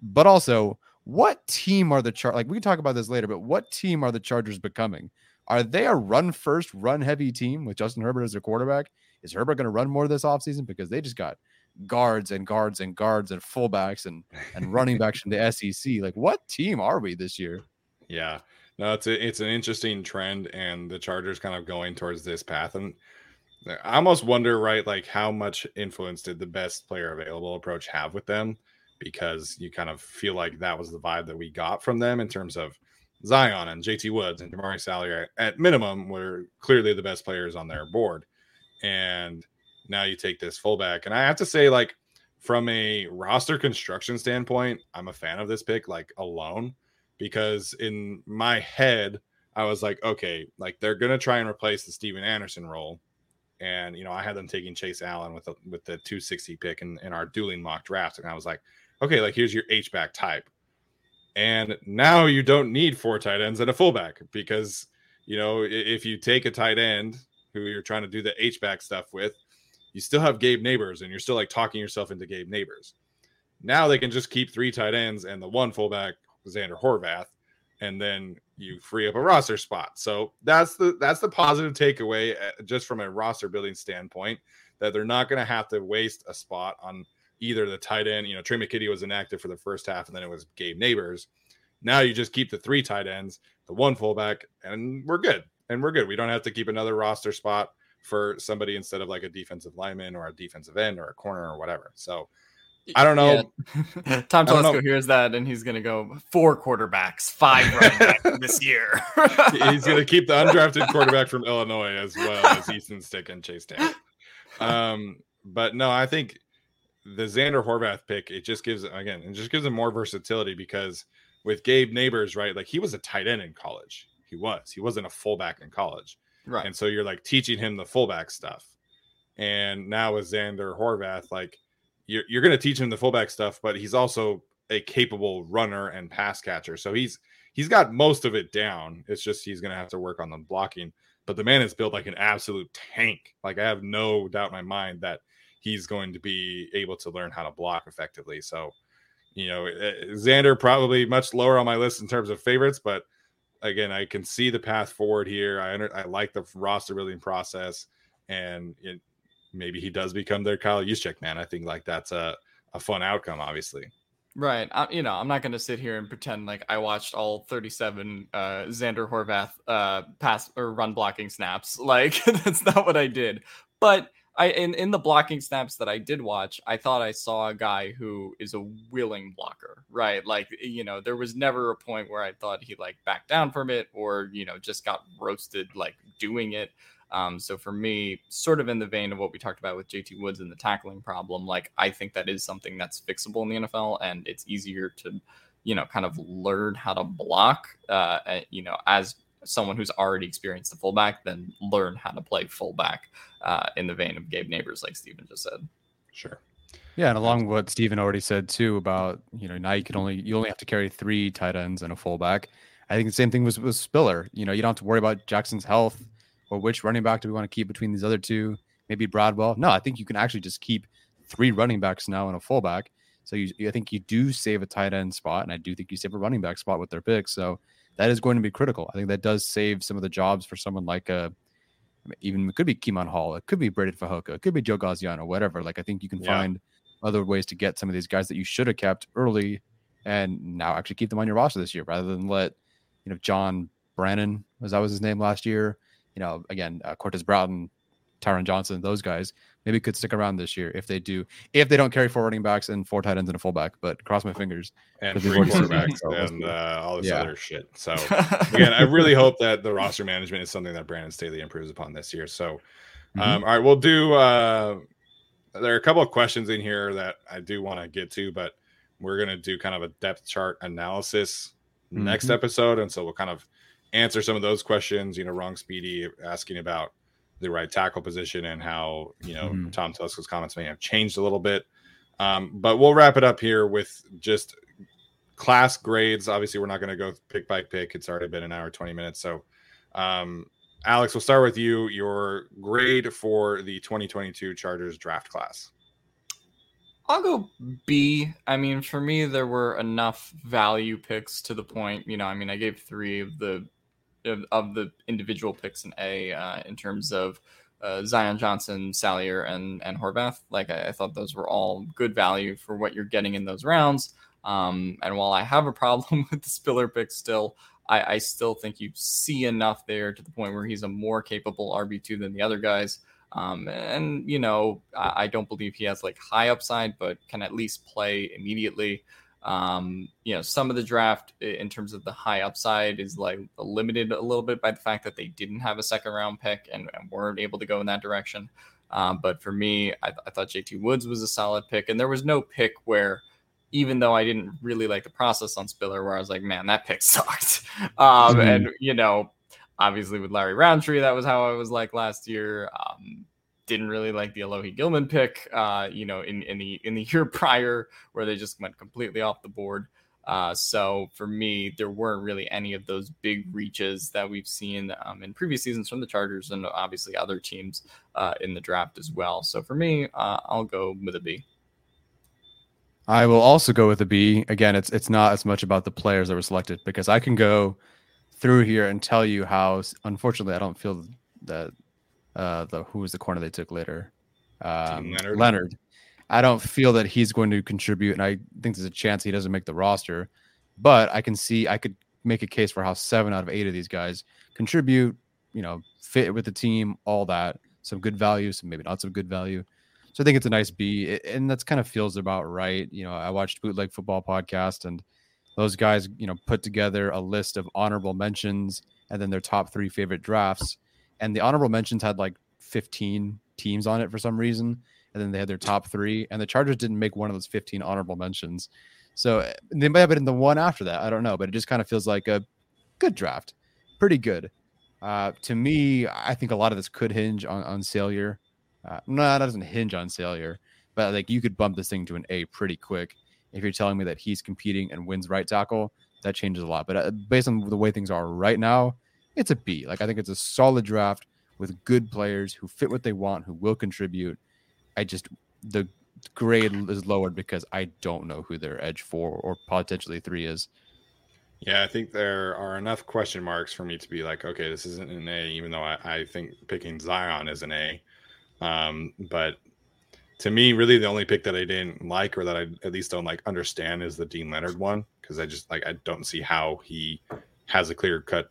But also, what team are the char like we can talk about this later, but what team are the Chargers becoming? Are they a run first, run heavy team with Justin Herbert as their quarterback? Is Herbert going to run more this offseason? Because they just got guards and guards and guards and fullbacks and and running backs from the SEC. Like, what team are we this year? Yeah, no, it's a, it's an interesting trend, and the Chargers kind of going towards this path. And I almost wonder, right, like how much influence did the best player available approach have with them? Because you kind of feel like that was the vibe that we got from them in terms of Zion and JT Woods and Jamaree Salyer at minimum were clearly the best players on their board. And now you take this fullback. And I have to say, like, from a roster construction standpoint, I'm a fan of this pick, like alone, because in my head, I was like, okay, like they're gonna try and replace the Stephen Anderson role. And you know, I had them taking Chase Allen with with the 260 pick in, in our dueling mock draft. And I was like, okay, like here's your H back type. And now you don't need four tight ends and a fullback because you know, if you take a tight end who you're trying to do the H back stuff with, you still have Gabe Nabers, and you're still like talking yourself into Gabe Nabers. Now they can just keep three tight ends and the one fullback, Xander Horvath, and then you free up a roster spot. So that's the that's the positive takeaway uh, just from a roster building standpoint that they're not going to have to waste a spot on either the tight end. You know, Trey McKitty was inactive for the first half, and then it was Gabe Nabers. Now you just keep the three tight ends, the one fullback, and we're good. And we're good. We don't have to keep another roster spot for somebody instead of like a defensive lineman or a defensive end or a corner or whatever. So I don't know. Yeah. Tom. Telesco hears that and he's going to go four quarterbacks, five running backs this year. He's going to keep the undrafted quarterback from Illinois as well as Easton Stick and Chase Daniel. Um, but no, I think the Xander Horvath pick it just gives again it just gives him more versatility because with Gabe Nabers, right? Like he was a tight end in college. He was. He wasn't a fullback in college. right. And so you're like teaching him the fullback stuff. And now with Xander Horvath, like you're, you're going to teach him the fullback stuff, but he's also a capable runner and pass catcher. So he's he's got most of it down. It's just he's going to have to work on the blocking. But the man is built like an absolute tank. Like I have no doubt in my mind that he's going to be able to learn how to block effectively. So, you know, eh, Xander probably much lower on my list in terms of favorites, but again, I can see the path forward here. I under, I like the roster building process, and it, maybe he does become their Kyle Juszczyk man. I think like that's a a fun outcome, obviously. Right. I, you know, I'm not going to sit here and pretend like I watched all 37 uh, Xander Horvath uh, pass or run blocking snaps. Like that's not what I did. But I in in the blocking snaps that I did watch, I thought I saw a guy who is a willing blocker. Right. Like you know, there was never a point where I thought he like backed down from it or you know just got roasted like doing it. Um, so for me, sort of in the vein of what we talked about with JT Woods and the tackling problem, like I think that is something that's fixable in the NFL, and it's easier to, you know, kind of learn how to block, uh, uh, you know, as someone who's already experienced the fullback, then learn how to play fullback uh, in the vein of Gabe Nabers, like Steven just said. Sure. Yeah, and along with what Steven already said too about you know now you can only you only have to carry three tight ends and a fullback. I think the same thing was with Spiller. You know you don't have to worry about Jackson's health or which running back do we want to keep between these other two. Maybe Bradwell. No, I think you can actually just keep three running backs now and a fullback. So you, I think you do save a tight end spot, and I do think you save a running back spot with their picks. So that is going to be critical. I think that does save some of the jobs for someone like a even it could be Keemon Hall, it could be Braden Fajoka, it could be Joe Gaziano, whatever. Like I think you can Yeah. find other ways to get some of these guys that you should have kept early and now actually keep them on your roster this year rather than let you know John Brannon was that was his name last year. You know, again, uh, Cortez Broughton, Tyron Johnson, those guys maybe could stick around this year if they do. If they don't carry four running backs and four tight ends and a fullback, but cross my fingers. And Because we've free already seen quarterbacks so and uh, all this Yeah. other shit. So again, I really hope that the roster management is something that Brandon Staley improves upon this year. So, Mhm. um, all right, we'll do. Uh, there are a couple of questions in here that I do want to get to, but we're gonna do kind of a depth chart analysis next Mhm. episode, and so we'll kind of answer some of those questions. You know, wrong speedy asking about the right tackle position and how you know Mhm. Tom Telesco's comments may have changed a little bit. Um, but we'll wrap it up here with just class grades. Obviously, we're not going to go pick by pick. It's already been an hour, 20 minutes. So, um, Alex, we'll start with you. Your grade for the 2022 Chargers draft class. I'll go B. I mean, for me, there were enough value picks to the point. You know, I mean, I gave three of the of, of the individual picks in A uh, in terms of uh, Zion Johnson, Salyer, and and Horvath. Like, I, I thought those were all good value for what you're getting in those rounds. Um, and while I have a problem with the Spiller pick still, I, I still think you see enough there to the point where he's a more capable RB two than the other guys. Um, and you know, I, I don't believe he has like high upside, but can at least play immediately. Um, you know, some of the draft in terms of the high upside is like limited a little bit by the fact that they didn't have a second round pick and, and weren't able to go in that direction. Um, but for me, I, I thought JT Woods was a solid pick, and there was no pick where, even though I didn't really like the process on Spiller, where I was like, man, that pick sucked. Um, Mhm. And you know, obviously with Larry Rountree, that was how I was like last year. Um, didn't really like the Alohi Gilman pick, uh, you know, in, in the in the year prior where they just went completely off the board. Uh, so for me, there weren't really any of those big reaches that we've seen um, in previous seasons from the Chargers and obviously other teams uh, in the draft as well. So for me, uh, I'll go with a B. I will also go with a B. Again, it's it's not as much about the players that were selected because I can go through here and tell you how. Unfortunately, I don't feel that uh, the who was the corner they took later, um, Leonard? Leonard. I don't feel that he's going to contribute, and I think there's a chance he doesn't make the roster. But I can see I could make a case for how seven out of eight of these guys contribute. You know, fit with the team, all that. Some good value, some maybe not so good value. So I think it's a nice B, and that's kind of feels about right. You know, I watched Bootleg Football podcast, and those guys, you know, put together a list of honorable mentions and then their top three favorite drafts. And the honorable mentions had like 15 teams on it for some reason, and then they had their top three, and the Chargers didn't make one of those 15 honorable mentions. So eh, they might have been in the one after that. I don't know, but it just kind of feels like a good draft, pretty good. Uh, to me, I think a lot of this could hinge on on Salyer. Uh, no, that doesn't hinge on Salyer, but like you could bump this thing to an A pretty quick if you're telling me that he's competing and wins right tackle. That changes a lot. But uh, based on the way things are right now, it's a B. Like I think it's a solid draft with good players who fit what they want, who will contribute. I just the grade is lowered because I don't know who their edge four or potentially three is. Yeah, I think there are enough question marks for me to be like, okay, this isn't an A, even though I, I think picking Zion is an A. Um, but to me, really the only pick that I didn't like or that I at least don't like understand is the Deane Leonard one because I just like I don't see how he has a clear cut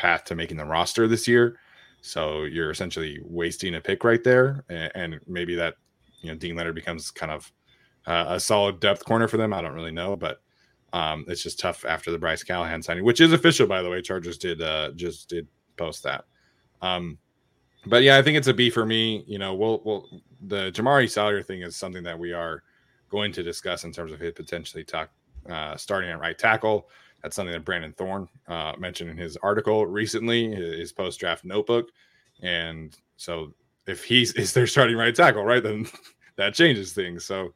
path to making the roster this year. So you're essentially wasting a pick right there, and, and maybe that you know Deane Leonard becomes kind of uh, a solid depth corner for them. I don't really know, but um, it's just tough after the Bryce Callahan signing, which is official by the way. Chargers did uh, just did post that. Um, but yeah, I think it's a B for me. You know, we'll we'll the Jamaree Salyer thing is something that we are going to discuss in terms of his potentially talk uh, starting at right tackle. That's something that Brandon Thorn uh, mentioned in his article recently, his post draft notebook. And so if he's is their starting right tackle, right, then that changes things. So,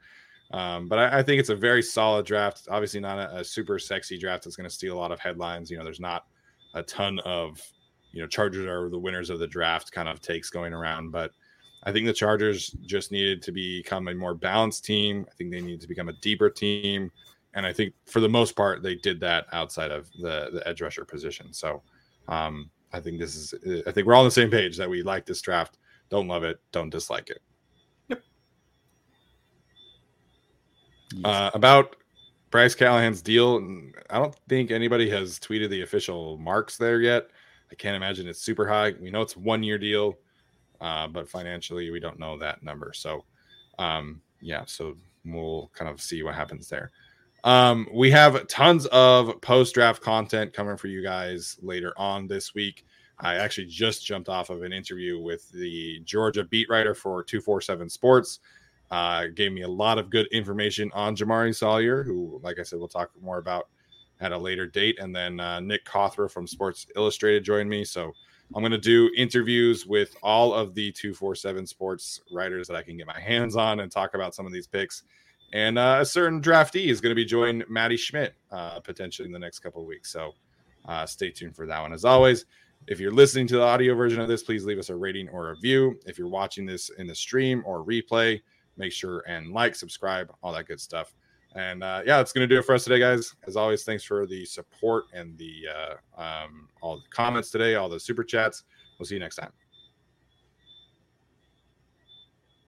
um, but I, I, think it's a very solid draft. Obviously, not a, a super sexy draft that's going to steal a lot of headlines. You know, there's not a ton of you know Chargers are the winners of the draft kind of takes going around, but I think the Chargers just needed to become a more balanced team. I think they need to become a deeper team and I think for the most part they did that outside of the the edge rusher position. So um, I think this is I think we're all on the same page that we like this draft. Don't love it, don't dislike it. Yep. Yes. Uh, about Bryce Callahan's deal, I don't think anybody has tweeted the official marks there yet. I can't imagine it's super high. We know it's one year deal, uh, but financially we don't know that number. So um, yeah, so we'll kind of see what happens there. Um, we have tons of post draft content coming for you guys later on this week. I actually just jumped off of an interview with the Georgia beat writer for 247 Sports. Uh, gave me a lot of good information on Jamaree Salyer, who, like I said, we'll talk more about at a later date. And then uh, Nick Cothra from Sports Illustrated joined me. So I'm going to do interviews with all of the 247 Sports writers that I can get my hands on and talk about some of these picks and uh, a certain draftee is going to be joining Maddie Schmidt uh, potentially in the next couple of weeks. So uh, stay tuned for that one. As always, if you're listening to the audio version of this, please leave us a rating or a review. If you're watching this in the stream or replay, make sure and like, subscribe, all that good stuff. And uh, yeah, that's going to do it for us today, guys. As always, thanks for the support and the uh, um, all the comments today, all the super chats. We'll see you next time.